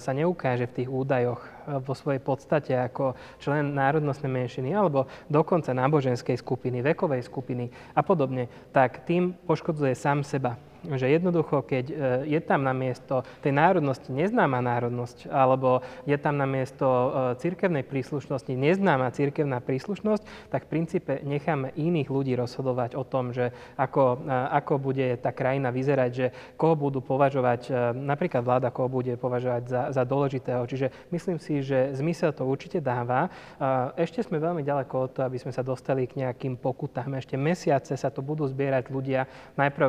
sa neukáže v tých údajoch vo svojej podstate ako člen národnostnej menšiny alebo dokonca náboženskej skupiny, vekovej skupiny a podobne, tak tým poškodzuje sám seba že jednoducho, keď e, je tam na miesto tej národnosti neznáma národnosť, alebo je tam na miesto e, cirkevnej príslušnosti neznáma cirkevná príslušnosť, tak v princípe necháme iných ľudí rozhodovať o tom, že ako, e, ako bude tá krajina vyzerať, že koho budú považovať, napríklad vláda, koho bude považovať za, za dôležitého. Čiže myslím si, že zmysel to určite dáva. Ešte sme veľmi ďaleko od toho, aby sme sa dostali k nejakým pokutám. Ešte mesiace sa to budú zbierať ľudia. Najprv,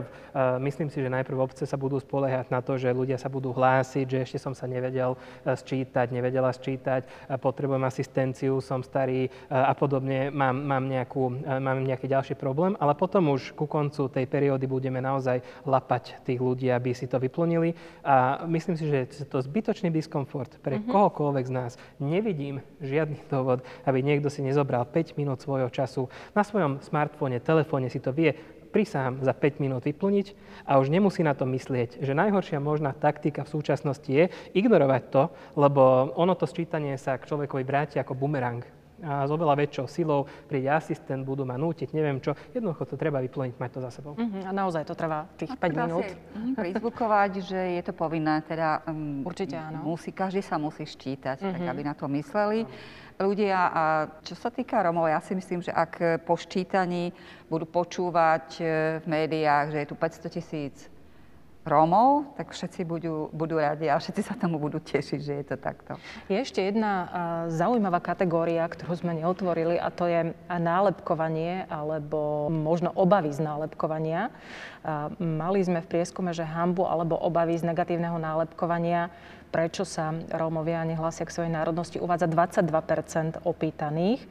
myslím si, že najprv obce sa budú spoliehať na to, že ľudia sa budú hlásiť, že ešte som sa nevedel sčítať, nevedela sčítať, potrebujem asistenciu, som starý a podobne, mám, mám, nejakú, mám nejaký ďalší problém. Ale potom už ku koncu tej periódy budeme naozaj lapať tých ľudí, aby si to vyplnili. A myslím si, že je to zbytočný diskomfort pre mm-hmm. kohokoľvek z nás. Nevidím žiadny dôvod, aby niekto si nezobral 5 minút svojho času na svojom smartfóne, telefóne si to vie prísahám za 5 minút vyplniť a už nemusí na to myslieť, že najhoršia možná taktika v súčasnosti je ignorovať to, lebo ono to sčítanie sa k človekovi vráti ako bumerang a s oveľa väčšou silou príde asistent, budú ma nútiť, neviem čo. Jednoducho to treba vyplniť, mať to za sebou. Uh-huh. A naozaj to trvá tých 5 minút. Facebookovať, že je to povinné, teda um, Určite áno. Musí, každý sa musí ščítať, uh-huh. tak mhm. aby na to mysleli. Ľudia, a čo sa týka Romov, ja si myslím, že ak po ščítaní budú počúvať e, v médiách, že je tu 500 tisíc Rómov, tak všetci budú, budú radi a všetci sa tomu budú tešiť, že je to takto. Je ešte jedna zaujímavá kategória, ktorú sme neotvorili a to je nálepkovanie alebo možno obavy z nálepkovania. Mali sme v prieskume, že hambu alebo obavy z negatívneho nálepkovania prečo sa Rómovia nehlásia k svojej národnosti, uvádza 22 opýtaných.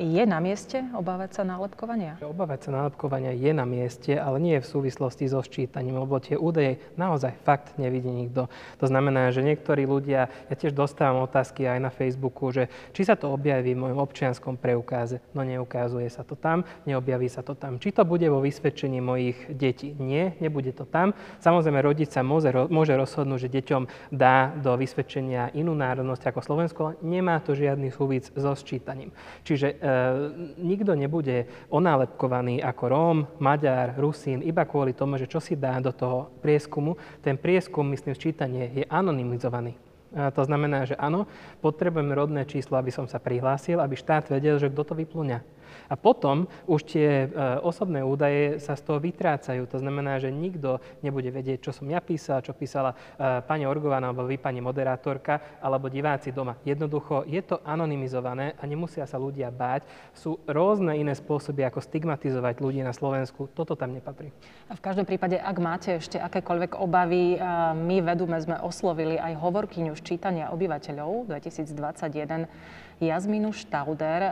Je na mieste obávať sa nálepkovania? Obávať sa nálepkovania je na mieste, ale nie v súvislosti so sčítaním, lebo tie údaje naozaj fakt nevidí nikto. To znamená, že niektorí ľudia, ja tiež dostávam otázky aj na Facebooku, že či sa to objaví v mojom občianskom preukáze. No neukazuje sa to tam, neobjaví sa to tam. Či to bude vo vysvedčení mojich detí? Nie, nebude to tam. Samozrejme, rodič sa môže, môže rozhodnúť, že deťom dá do vysvedčenia inú národnosť ako Slovensko, nemá to žiadny súvis so sčítaním. Čiže e, nikto nebude onálepkovaný ako Róm, Maďar, Rusín, iba kvôli tomu, že čo si dá do toho prieskumu. Ten prieskum, myslím, sčítanie je anonymizovaný. A to znamená, že áno, potrebujem rodné číslo, aby som sa prihlásil, aby štát vedel, že kto to vyplňa. A potom už tie e, osobné údaje sa z toho vytrácajú. To znamená, že nikto nebude vedieť, čo som ja písal, čo písala e, pani Orgovaná alebo vy, pani moderátorka, alebo diváci doma. Jednoducho je to anonymizované a nemusia sa ľudia báť. Sú rôzne iné spôsoby, ako stigmatizovať ľudí na Slovensku. Toto tam nepatrí. A v každom prípade, ak máte ešte akékoľvek obavy, e, my vedume sme oslovili aj hovorkyňu ščítania obyvateľov 2021 Jazmínu Štauder.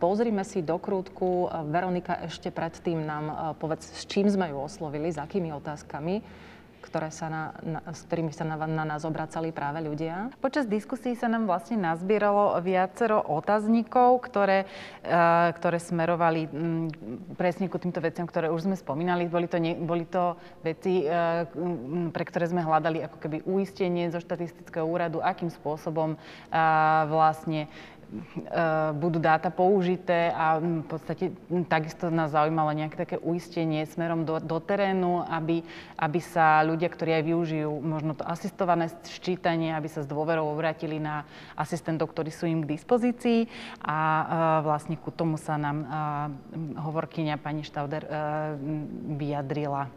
Pozrime si do krútku. Veronika, ešte predtým nám povedz, s čím sme ju oslovili, s akými otázkami ktoré sa na, na, s ktorými sa na, na nás obracali práve ľudia. Počas diskusí sa nám vlastne nazbieralo viacero otáznikov, ktoré, uh, ktoré smerovali um, presne ku týmto veciam, ktoré už sme spomínali. Boli to, ne, boli to veci, uh, pre ktoré sme hľadali ako keby uistenie zo štatistického úradu, akým spôsobom uh, vlastne budú dáta použité a v podstate takisto nás zaujímalo nejaké také uistenie smerom do, do terénu, aby, aby sa ľudia, ktorí aj využijú možno to asistované ščítanie, aby sa s dôverou obratili na asistentov, ktorí sú im k dispozícii a uh, vlastne ku tomu sa nám uh, hovorkyňa pani Štauder vyjadrila.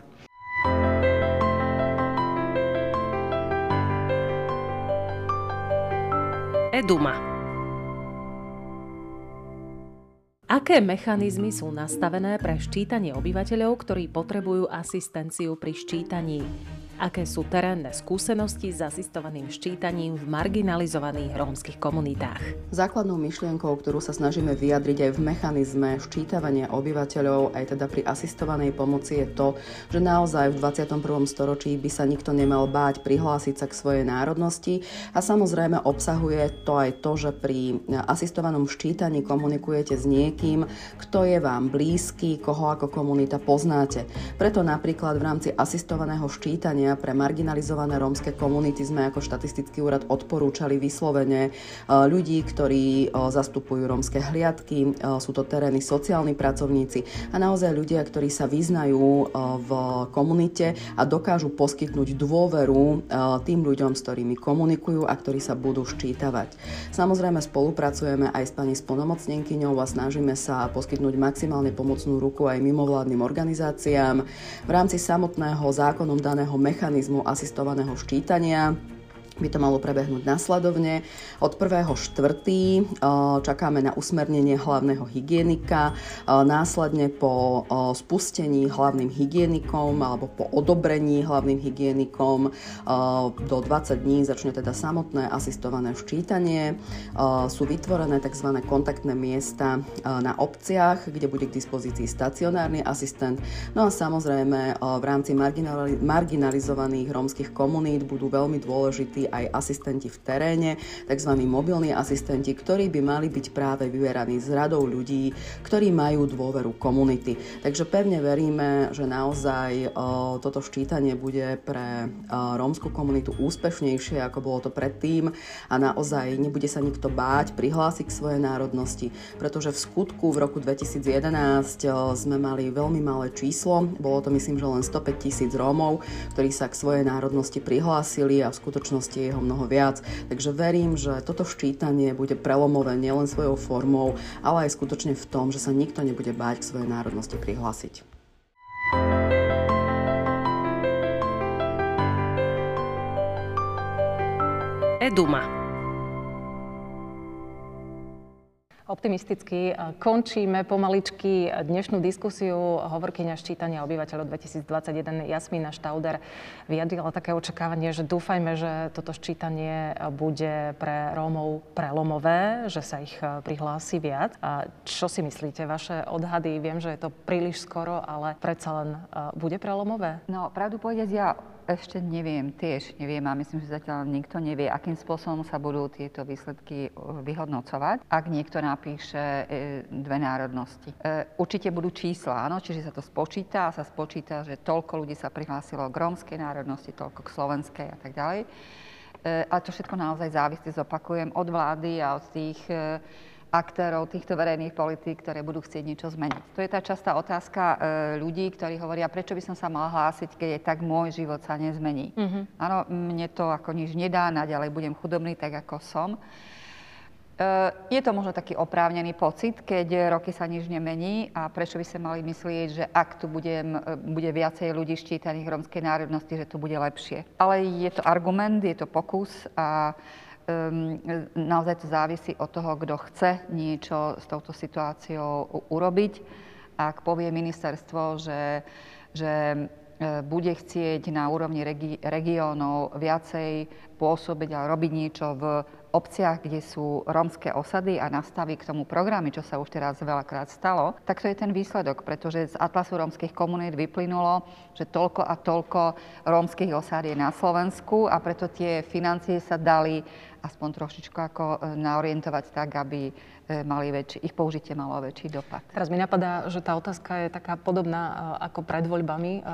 Eduma. Aké mechanizmy sú nastavené pre ščítanie obyvateľov, ktorí potrebujú asistenciu pri ščítaní? Aké sú terénne skúsenosti s asistovaným ščítaním v marginalizovaných rómskych komunitách? Základnou myšlienkou, ktorú sa snažíme vyjadriť aj v mechanizme ščítavania obyvateľov, aj teda pri asistovanej pomoci je to, že naozaj v 21. storočí by sa nikto nemal báť prihlásiť sa k svojej národnosti a samozrejme obsahuje to aj to, že pri asistovanom ščítaní komunikujete s niekým, kto je vám blízky, koho ako komunita poznáte. Preto napríklad v rámci asistovaného ščítania vzdelávania pre marginalizované rómske komunity sme ako štatistický úrad odporúčali vyslovene e, ľudí, ktorí e, zastupujú rómske hliadky, e, sú to terénni sociálni pracovníci a naozaj ľudia, ktorí sa vyznajú v komunite a dokážu poskytnúť dôveru tým ľuďom, s ktorými komunikujú a ktorí sa budú ščítavať. Samozrejme spolupracujeme aj s pani splnomocnenkyňou a snažíme sa poskytnúť maximálne pomocnú ruku aj mimovládnym organizáciám. V rámci samotného zákonom daného mechanizmu asistovaného ščítania by to malo prebehnúť následovne. Od 1.4. Eh, čakáme na usmernenie hlavného hygienika, eh, následne po eh, spustení hlavným hygienikom alebo po odobrení hlavným hygienikom do 20 dní začne teda samotné asistované ščítanie. Sú vytvorené tzv. kontaktné miesta na obciach, kde bude k dispozícii stacionárny asistent. No a samozrejme v rámci marginalizovaných rómskych komunít budú veľmi dôležití aj asistenti v teréne, tzv. mobilní asistenti, ktorí by mali byť práve vyberaní z radou ľudí, ktorí majú dôveru komunity. Takže pevne veríme, že naozaj toto ščítanie bude pre rómsku komunitu úspešnejšie, ako bolo to predtým a naozaj nebude sa nikto báť prihlásiť k svojej národnosti, pretože v skutku v roku 2011 sme mali veľmi malé číslo, bolo to myslím, že len 105 tisíc Rómov, ktorí sa k svojej národnosti prihlásili a v skutočnosti je ho mnoho viac. Takže verím, že toto ščítanie bude prelomové nielen svojou formou, ale aj skutočne v tom, že sa nikto nebude báť k svojej národnosti prihlásiť. Eduma. Optimisticky e, končíme pomaličky dnešnú diskusiu. Hovorkyňa ščítania obyvateľov 2021 Jasmína Štauder vyjadrila také očakávanie, že dúfajme, že toto ščítanie bude pre Rómov prelomové, že sa ich e, prihlási viac. A čo si myslíte? Vaše odhady, viem, že je to príliš skoro, ale predsa len e, bude prelomové? No, pravdu povedať, ja ešte neviem, tiež neviem a myslím, že zatiaľ nikto nevie, akým spôsobom sa budú tieto výsledky e, vyhodnocovať. Ak niekto napíše e, dve národnosti. E, určite budú čísla, áno, čiže sa to spočíta a sa spočíta, že toľko ľudí sa prihlásilo k rómskej národnosti, toľko k slovenskej a tak ďalej. A to všetko naozaj závisí, zopakujem, od vlády a od tých aktérov týchto verejných politík, ktoré budú chcieť niečo zmeniť. To je tá častá otázka e, ľudí, ktorí hovoria, prečo by som sa mala hlásiť, keď je tak môj život sa nezmení. Mm-hmm. Áno, mne to ako nič nedá, naďalej budem chudobný tak, ako som. E, je to možno taký oprávnený pocit, keď roky sa nič nemení a prečo by sa mali myslieť, že ak tu budem, e, bude viacej ľudí štítaných rómskej národnosti, že to bude lepšie. Ale je to argument, je to pokus a naozaj to závisí od toho, kto chce niečo s touto situáciou urobiť. Ak povie ministerstvo, že, že e, bude chcieť na úrovni regi- regiónov viacej pôsobiť a robiť niečo v obciach, kde sú rómske osady a nastaví k tomu programy, čo sa už teraz veľakrát stalo, tak to je ten výsledok, pretože z Atlasu rómskych komunít vyplynulo, že toľko a toľko rómskych osad je na Slovensku a preto tie financie sa dali aspoň trošičku ako e, naorientovať tak, aby E, mali väčší, ich použitie malo väčší dopad. Teraz mi napadá, že tá otázka je taká podobná e, ako pred voľbami.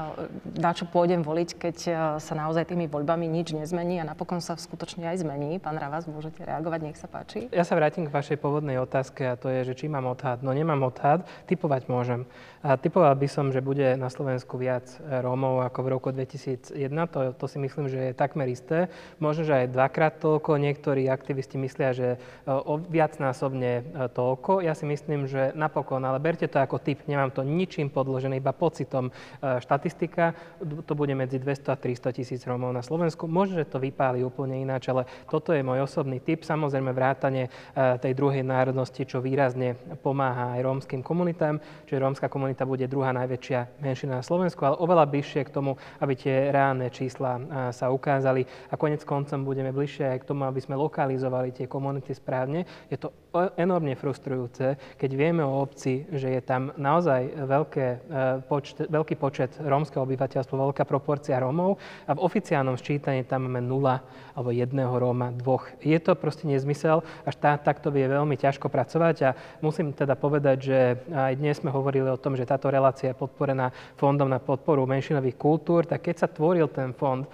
Na čo pôjdem voliť, keď sa naozaj tými voľbami nič nezmení a napokon sa skutočne aj zmení? Pán Ravas, môžete reagovať, nech sa páči. Ja sa vrátim k vašej pôvodnej otázke a to je, že či mám odhad. No nemám odhad, typovať môžem. A typoval by som, že bude na Slovensku viac Rómov ako v roku 2001. To, to si myslím, že je takmer isté. Možno, že aj dvakrát toľko. Niektorí aktivisti myslia, že o viacnásobne E, toľko. Ja si myslím, že napokon, ale berte to ako typ, nemám to ničím podložené, iba pocitom. E, štatistika, to bude medzi 200 a 300 tisíc Rómov na Slovensku. Možno, že to vypáli úplne ináč, ale toto je môj osobný typ. Samozrejme vrátanie e, tej druhej národnosti, čo výrazne pomáha aj rómskym komunitám, čiže rómska komunita bude druhá najväčšia menšina na Slovensku, ale oveľa bližšie k tomu, aby tie reálne čísla sa ukázali a konec koncom budeme bližšie aj k tomu, aby sme lokalizovali tie komunity správne. Je to enormne frustrujúce, keď vieme o obci, že je tam naozaj veľké, e, počet, veľký počet rómskeho obyvateľstva, veľká proporcia Rómov a v oficiálnom sčítaní tam máme nula alebo jedného Róma, dvoch. Je to proste nezmysel a štát takto vie veľmi ťažko pracovať a musím teda povedať, že aj dnes sme hovorili o tom, že táto relácia je podporená Fondom na podporu menšinových kultúr, tak keď sa tvoril ten fond,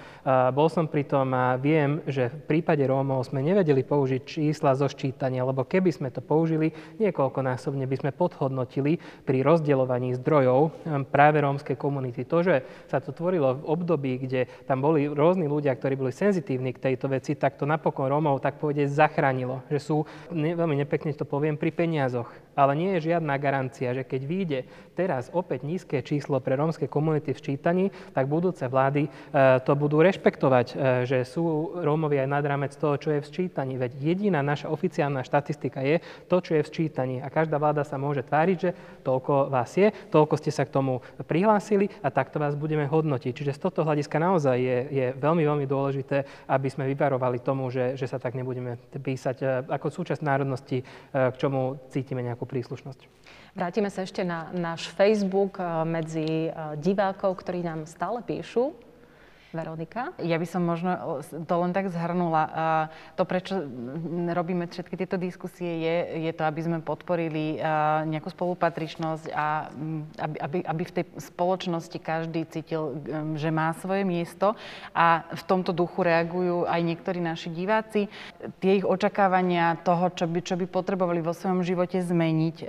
bol som pri tom a viem, že v prípade Rómov sme nevedeli použiť čísla zo ščítania, lebo keby keby sme to použili niekoľkonásobne, by sme podhodnotili pri rozdeľovaní zdrojov práve rómskej komunity. To, že sa to tvorilo v období, kde tam boli rôzni ľudia, ktorí boli senzitívni k tejto veci, tak to napokon Rómov tak povedať zachránilo. Že sú, ne, veľmi nepekne to poviem, pri peniazoch. Ale nie je žiadna garancia, že keď vyjde teraz opäť nízke číslo pre rómske komunity v čítaní, tak budúce vlády e, to budú rešpektovať, e, že sú Rómovia aj nad rámec toho, čo je v sčítaní. Veď jediná naša oficiálna štatistika je to, čo je v sčítaní. A každá vláda sa môže tváriť, že toľko vás je, toľko ste sa k tomu prihlásili a takto vás budeme hodnotiť. Čiže z tohto hľadiska naozaj je, je veľmi, veľmi dôležité, aby sme vyvarovali tomu, že, že sa tak nebudeme písať e, ako súčasť národnosti, k čomu cítime nejakú príslušnosť. Vrátime sa ešte na náš Facebook eh, medzi eh, divákov, ktorí nám stále píšu. Veronika? Ja by som možno to len tak zhrnula. To, prečo robíme všetky tieto diskusie, je, je to, aby sme podporili nejakú spolupatričnosť a aby, aby, aby v tej spoločnosti každý cítil, že má svoje miesto. A v tomto duchu reagujú aj niektorí naši diváci. Tie ich očakávania toho, čo by, čo by potrebovali vo svojom živote zmeniť,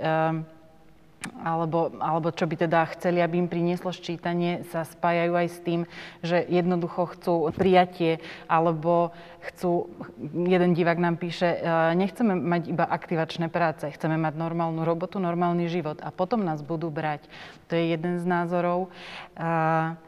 alebo, alebo čo by teda chceli, aby im prinieslo ščítanie, sa spájajú aj s tým, že jednoducho chcú prijatie, alebo chcú, jeden divák nám píše, e, nechceme mať iba aktivačné práce, chceme mať normálnu robotu, normálny život a potom nás budú brať. To je jeden z názorov. A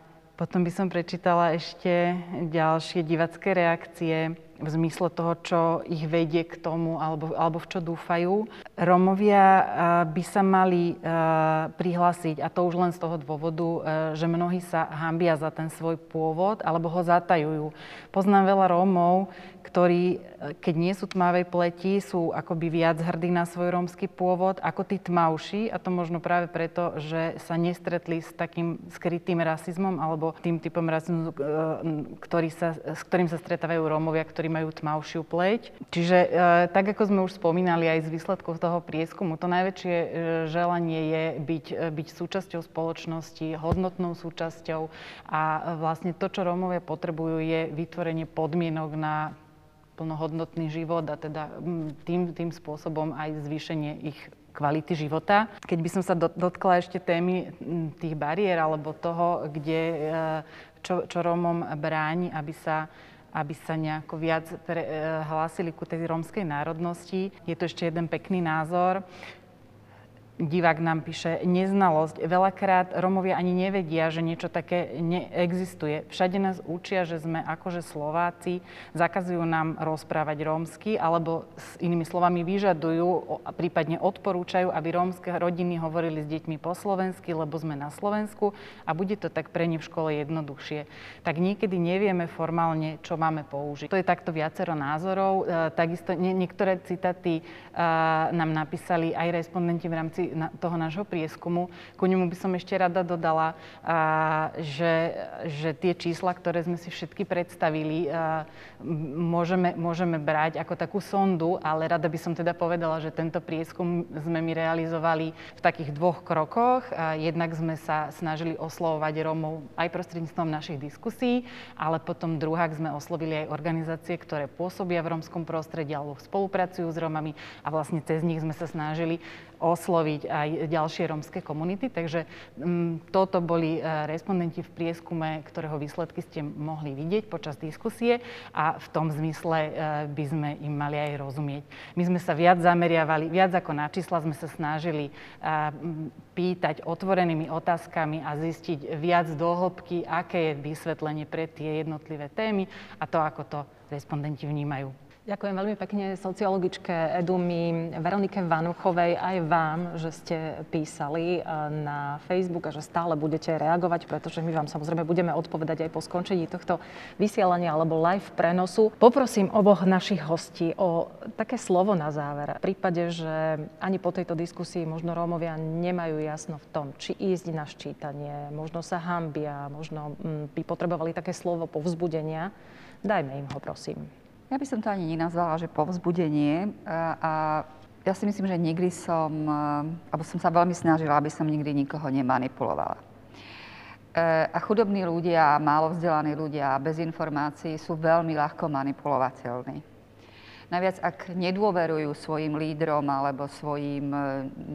potom by som prečítala ešte ďalšie divacké reakcie v zmysle toho, čo ich vedie k tomu alebo, alebo v čo dúfajú. Romovia eh, by sa mali eh, prihlásiť, a to už len z toho dôvodu, eh, že mnohí sa hambia za ten svoj pôvod alebo ho zatajujú. Poznám veľa Rómov, ktorí, keď nie sú tmavej pleti, sú akoby viac hrdí na svoj rómsky pôvod ako tí tmavší a to možno práve preto, že sa nestretli s takým skrytým rasizmom alebo tým typom rasizmu, ktorý sa, s ktorým sa stretávajú Rómovia, ktorí majú tmavšiu pleť. Čiže e, tak, ako sme už spomínali aj z výsledkov toho prieskumu, to najväčšie e, želanie je byť, e, byť súčasťou spoločnosti, hodnotnou súčasťou a vlastne to, čo Rómovia potrebujú, je vytvorenie podmienok na plnohodnotný život a teda tým, tým spôsobom aj zvýšenie ich kvality života. Keď by som sa dotkla ešte témy tých bariér alebo toho, kde, čo, čo Rómom bráni, aby sa aby sa nejako viac pre, e, hlásili ku tej rómskej národnosti. Je to ešte jeden pekný názor divák nám píše, neznalosť. Veľakrát Romovia ani nevedia, že niečo také neexistuje. Všade nás učia, že sme akože Slováci, zakazujú nám rozprávať rómsky, alebo s inými slovami vyžadujú, prípadne odporúčajú, aby rómske rodiny hovorili s deťmi po slovensky, lebo sme na Slovensku a bude to tak pre ne v škole jednoduchšie. Tak niekedy nevieme formálne, čo máme použiť. To je takto viacero názorov. E, takisto niektoré citáty e, nám napísali aj respondenti v rámci toho nášho prieskumu. Ku nemu by som ešte rada dodala, že, že tie čísla, ktoré sme si všetky predstavili, môžeme, môžeme brať ako takú sondu, ale rada by som teda povedala, že tento prieskum sme my realizovali v takých dvoch krokoch. Jednak sme sa snažili oslovovať Rómov aj prostredníctvom našich diskusí, ale potom druhák sme oslovili aj organizácie, ktoré pôsobia v rómskom prostredí alebo spolupracujú s Rómami a vlastne cez nich sme sa snažili osloviť aj ďalšie rómske komunity. Takže um, toto boli uh, respondenti v prieskume, ktorého výsledky ste mohli vidieť počas diskusie a v tom zmysle uh, by sme im mali aj rozumieť. My sme sa viac zameriavali, viac ako na čísla sme sa snažili uh, pýtať otvorenými otázkami a zistiť viac do hĺbky, aké je vysvetlenie pre tie jednotlivé témy a to, ako to respondenti vnímajú. Ďakujem veľmi pekne sociologičke Edumi Veronike Vanuchovej aj vám, že ste písali eh, na Facebook a že stále budete reagovať, pretože my vám samozrejme budeme odpovedať aj po skončení tohto vysielania alebo live prenosu. Poprosím oboch našich hostí o také slovo na záver. V prípade, že ani po tejto diskusii možno Rómovia nemajú jasno v tom, či ísť na ščítanie, možno sa hambia, možno mm, by potrebovali také slovo povzbudenia, dajme im ho prosím. Ja by som to ani nenazvala, že povzbudenie. A, a ja si myslím, že nikdy som, alebo som sa veľmi snažila, aby som nikdy nikoho nemanipulovala. E, a chudobní ľudia, málo vzdelaní ľudia bez informácií sú veľmi ľahko manipulovateľní. Najviac, ak nedôverujú svojim lídrom alebo svojim e,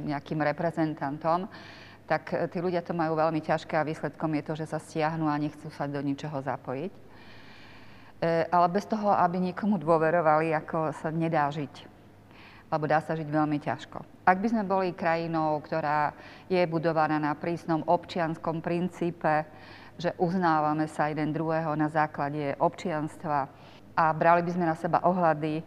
nejakým reprezentantom, tak e, tí ľudia to majú veľmi ťažké a výsledkom je to, že sa stiahnu a nechcú sa do ničoho zapojiť. E, ale bez toho, aby niekomu dôverovali, ako sa nedá žiť. Lebo dá sa žiť veľmi ťažko. Ak by sme boli krajinou, ktorá je budovaná na prísnom občianskom princípe, že uznávame sa jeden druhého na základe občianstva a brali by sme na seba ohľady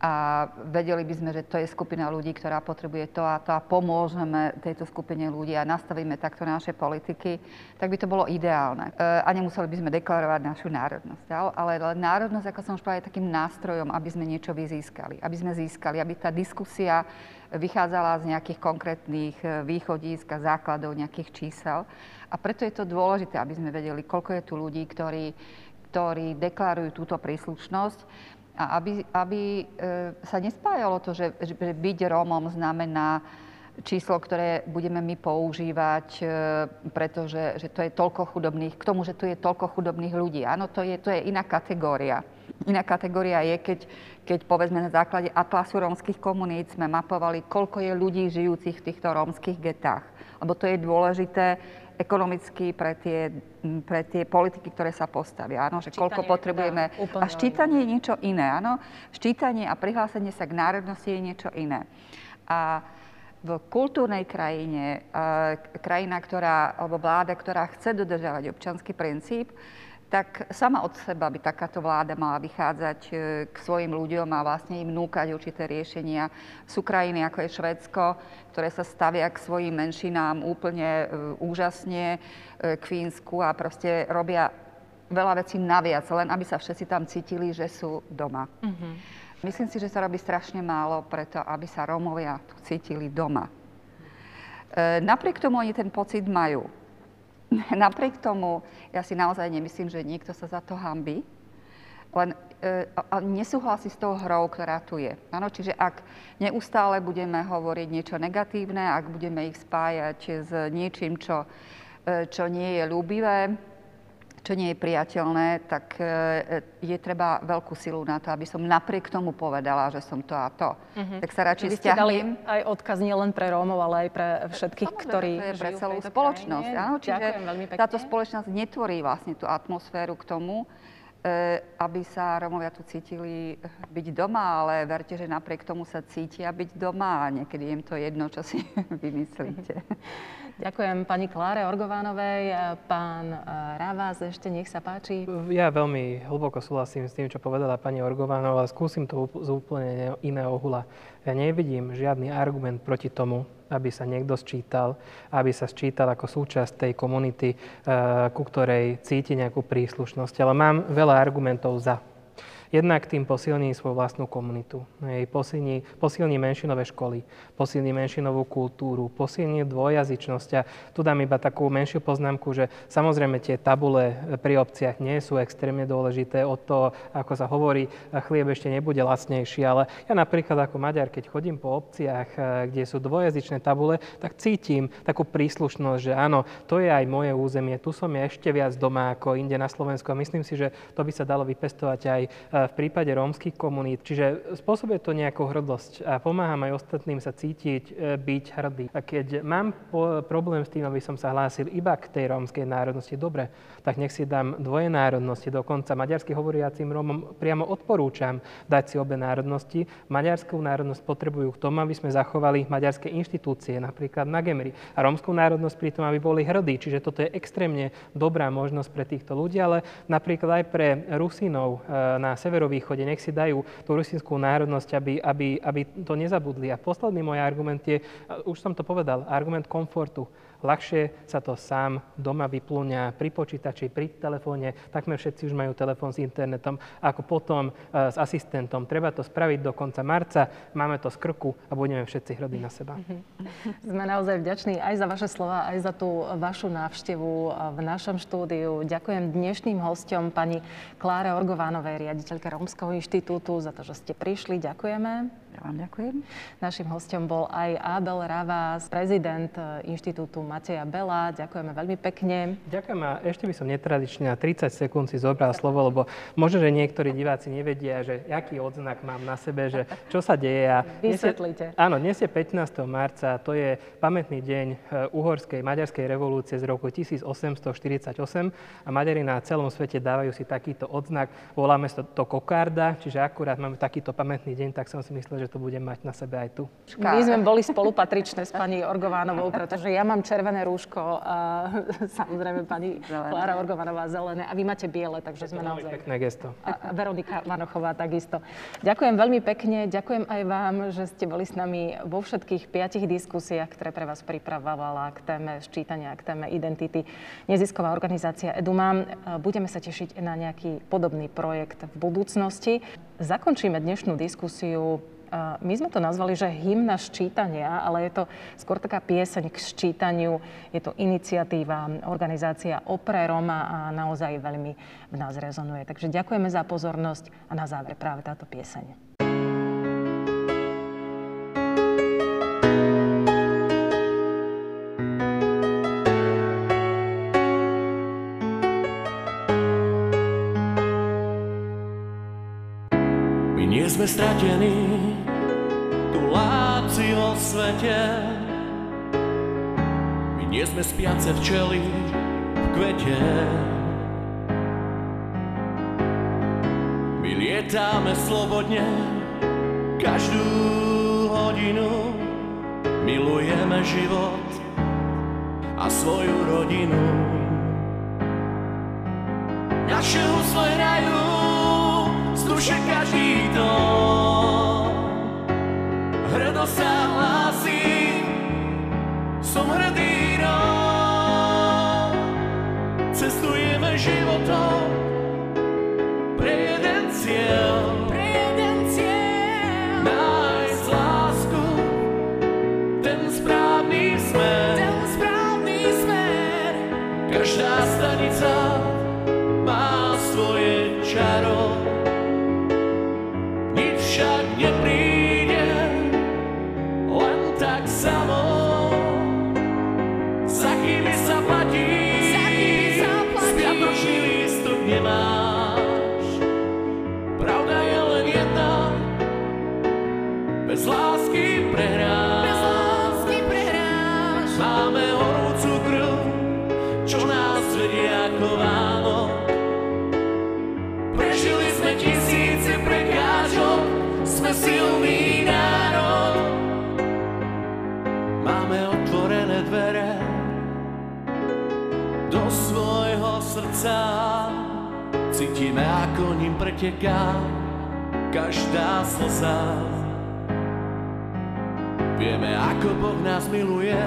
a vedeli by sme, že to je skupina ľudí, ktorá potrebuje to a to a pomôžeme tejto skupine ľudí a nastavíme takto naše politiky, tak by to bolo ideálne. E, a nemuseli by sme deklarovať našu národnosť. Ale národnosť, ako som už povedala, je takým nástrojom, aby sme niečo vyzískali. Aby sme získali, aby tá diskusia vychádzala z nejakých konkrétnych e, východísk a základov, nejakých čísel. A preto je to dôležité, aby sme vedeli, koľko je tu ľudí, ktorí, ktorí deklarujú túto príslušnosť a aby, aby e, sa nespájalo to, že, že byť Rómom znamená číslo, ktoré budeme my používať, e, pretože že to je toľko chudobných, k tomu, že tu je toľko chudobných ľudí. Áno, to je, to je iná kategória. Iná kategória je, keď, keď povedzme na základe atlasu rómskych komunít sme mapovali, koľko je ľudí žijúcich v týchto rómskych getách. Lebo to je dôležité ekonomicky pre tie, pre tie politiky, ktoré sa postavia. Áno, že koľko potrebujeme. Dá, a ščítanie je niečo iné. Áno? Ščítanie a prihlásenie sa k národnosti je niečo iné. A v kultúrnej krajine, krajina, ktorá, alebo vláda, ktorá chce dodržávať občanský princíp, tak sama od seba by takáto vláda mala vychádzať e, k svojim ľuďom a vlastne im núkať určité riešenia. Sú krajiny ako je Švedsko, ktoré sa stavia k svojim menšinám úplne e, úžasne, e, k Fínsku a proste robia veľa vecí naviac, len aby sa všetci tam cítili, že sú doma. Mm-hmm. Myslím si, že sa robí strašne málo preto, aby sa Rómovia tu cítili doma. E, napriek tomu oni ten pocit majú. Napriek tomu, ja si naozaj nemyslím, že niekto sa za to hambí, len e, nesúhlasí s tou hrou, ktorá tu je. Ano, čiže ak neustále budeme hovoriť niečo negatívne, ak budeme ich spájať s niečím, čo, e, čo nie je ľúbivé, čo nie je priateľné, tak e, je treba veľkú silu na to, aby som napriek tomu povedala, že som to a to. Mm-hmm. Tak sa radšej Vy ste dali aj odkaz nielen pre Rómov, ale aj pre všetkých, Samozrejme, ktorí to je pre celú spoločnosť. Áno, čiže táto spoločnosť netvorí vlastne tú atmosféru k tomu, e, aby sa Rómovia tu cítili byť doma, ale verte, že napriek tomu sa cítia byť doma a niekedy im to jedno, čo si vymyslíte. Ďakujem pani Kláre Orgovánovej. Pán eh, Ravás, ešte nech sa páči. Ja veľmi hlboko súhlasím s tým, čo povedala pani Orgovánová. Skúsim to z úplne iného uhla. Ja nevidím žiadny argument proti tomu, aby sa niekto sčítal, aby sa sčítal ako súčasť tej komunity, eh, ku ktorej cíti nejakú príslušnosť. Ale mám veľa argumentov za Jednak tým posilní svoju vlastnú komunitu, hej, posilní, posilní menšinové školy, posilní menšinovú kultúru, posilní dvojazyčnosť. A tu dám iba takú menšiu poznámku, že samozrejme tie tabule pri obciach nie sú extrémne dôležité. Od toho, ako sa hovorí, chlieb ešte nebude lacnejší, ale ja napríklad ako Maďar, keď chodím po obciach, eh, kde sú dvojazyčné tabule, tak cítim takú príslušnosť, že áno, to je aj moje územie, tu som ja ešte viac doma ako inde na Slovensku. A myslím si, že to by sa dalo vypestovať aj eh, v prípade rómskych komunít. Čiže spôsobuje to nejakú hrdosť a pomáham aj ostatným sa cítiť, e, byť hrdý. A keď mám problém s tým, aby som sa hlásil iba k tej rómskej národnosti, dobre, tak nech si dám dvoje národnosti. Dokonca maďarsky hovoriacím Rómom priamo odporúčam dať si obe národnosti. Maďarskú národnosť potrebujú k tomu, aby sme zachovali maďarské inštitúcie, napríklad na Gemri. A rómskú národnosť pri tom, aby boli hrdí. Čiže toto je extrémne dobrá možnosť pre týchto ľudí, ale napríklad aj pre Rusinov e, na severovýchode, nech si dajú tú rusínskú národnosť, aby, aby, aby to nezabudli. A posledný môj argument je, už som to povedal, argument komfortu. Ľahšie sa to sám doma vyplúňa pri počítači, pri telefóne. Takmer všetci už majú telefón s internetom, ako potom e, s asistentom. Treba to spraviť do konca marca, máme to z krku a budeme všetci hrdí na seba. Sme naozaj vďační aj za vaše slova, aj za tú vašu návštevu v našom štúdiu. Ďakujem dnešným hostom pani Kláre Orgovánovej, riaditeľke Rómskeho inštitútu, za to, že ste prišli. Ďakujeme. Ja vám ďakujem. Našim hostom bol aj Abel Ravás, prezident e, Inštitútu Mateja Bela. Ďakujeme veľmi pekne. Ďakujem a ešte by som netradične na 30 sekúnd si zobral slovo, lebo možno, že niektorí diváci nevedia, že aký odznak mám na sebe, že čo sa deje. A Vysvetlite. Dnes je, áno, dnes je 15. marca, to je pamätný deň e, uhorskej maďarskej revolúcie z roku 1848 a Maďari na celom svete dávajú si takýto odznak. Voláme to, to kokarda, čiže akurát máme takýto pamätný deň, tak som si myslel, že to budem mať na sebe aj tu. My sme boli spolupatričné s pani Orgovánovou, pretože ja mám červené rúško a samozrejme pani Klára Orgovanová zelené a vy máte biele, takže sme naozaj... Pekné gesto. A Veronika Vanochová takisto. Ďakujem veľmi pekne, ďakujem aj vám, že ste boli s nami vo všetkých piatich diskusiách, ktoré pre vás pripravovala k téme ščítania, k téme identity. Nezisková organizácia Edumam. Budeme sa tešiť na nejaký podobný projekt v budúcnosti. Zakončíme dnešnú diskusiu my sme to nazvali, že hymna ščítania, ale je to skôr taká pieseň k ščítaniu. Je to iniciatíva, organizácia Opre Roma a naozaj veľmi v nás rezonuje. Takže ďakujeme za pozornosť a na záver práve táto pieseň. My nie sme stratení, svete. My nie sme spiace včely v kvete. My lietáme slobodne každú hodinu. Milujeme život a svoju rodinu. Naše husle hrajú z duše každý dom. Hrdo sa Cítime, ako ním preteká každá slza. Vieme, ako Boh nás miluje,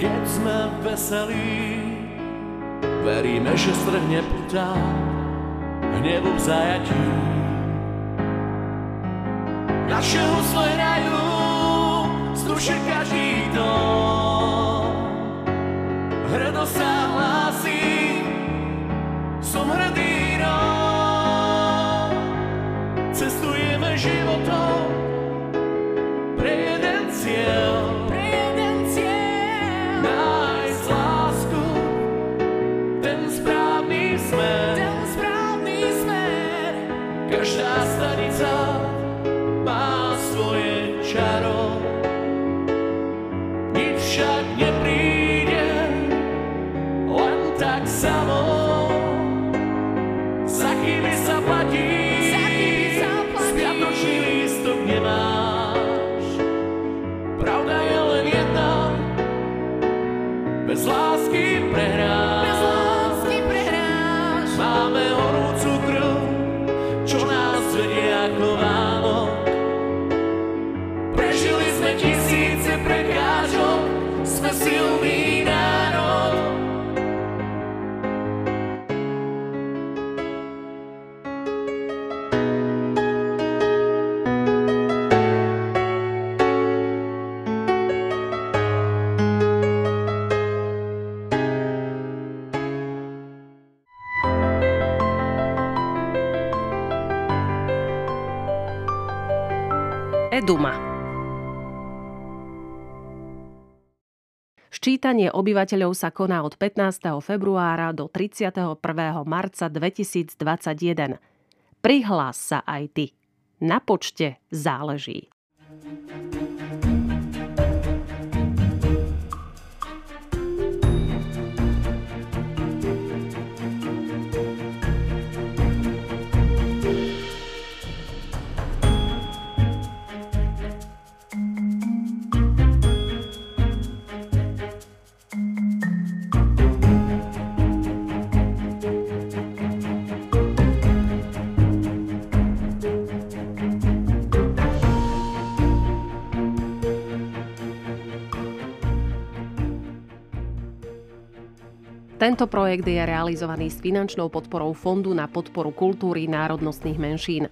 keď sme veselí. Veríme, že strhne putá hnevu v zajatí. Naše husle hrajú duše každý dom. Eduma. Ščítanie obyvateľov sa koná od 15. februára do 31. marca 2021. Prihlás sa aj ty. Na počte záleží. Tento projekt je realizovaný s finančnou podporou Fondu na podporu kultúry národnostných menšín.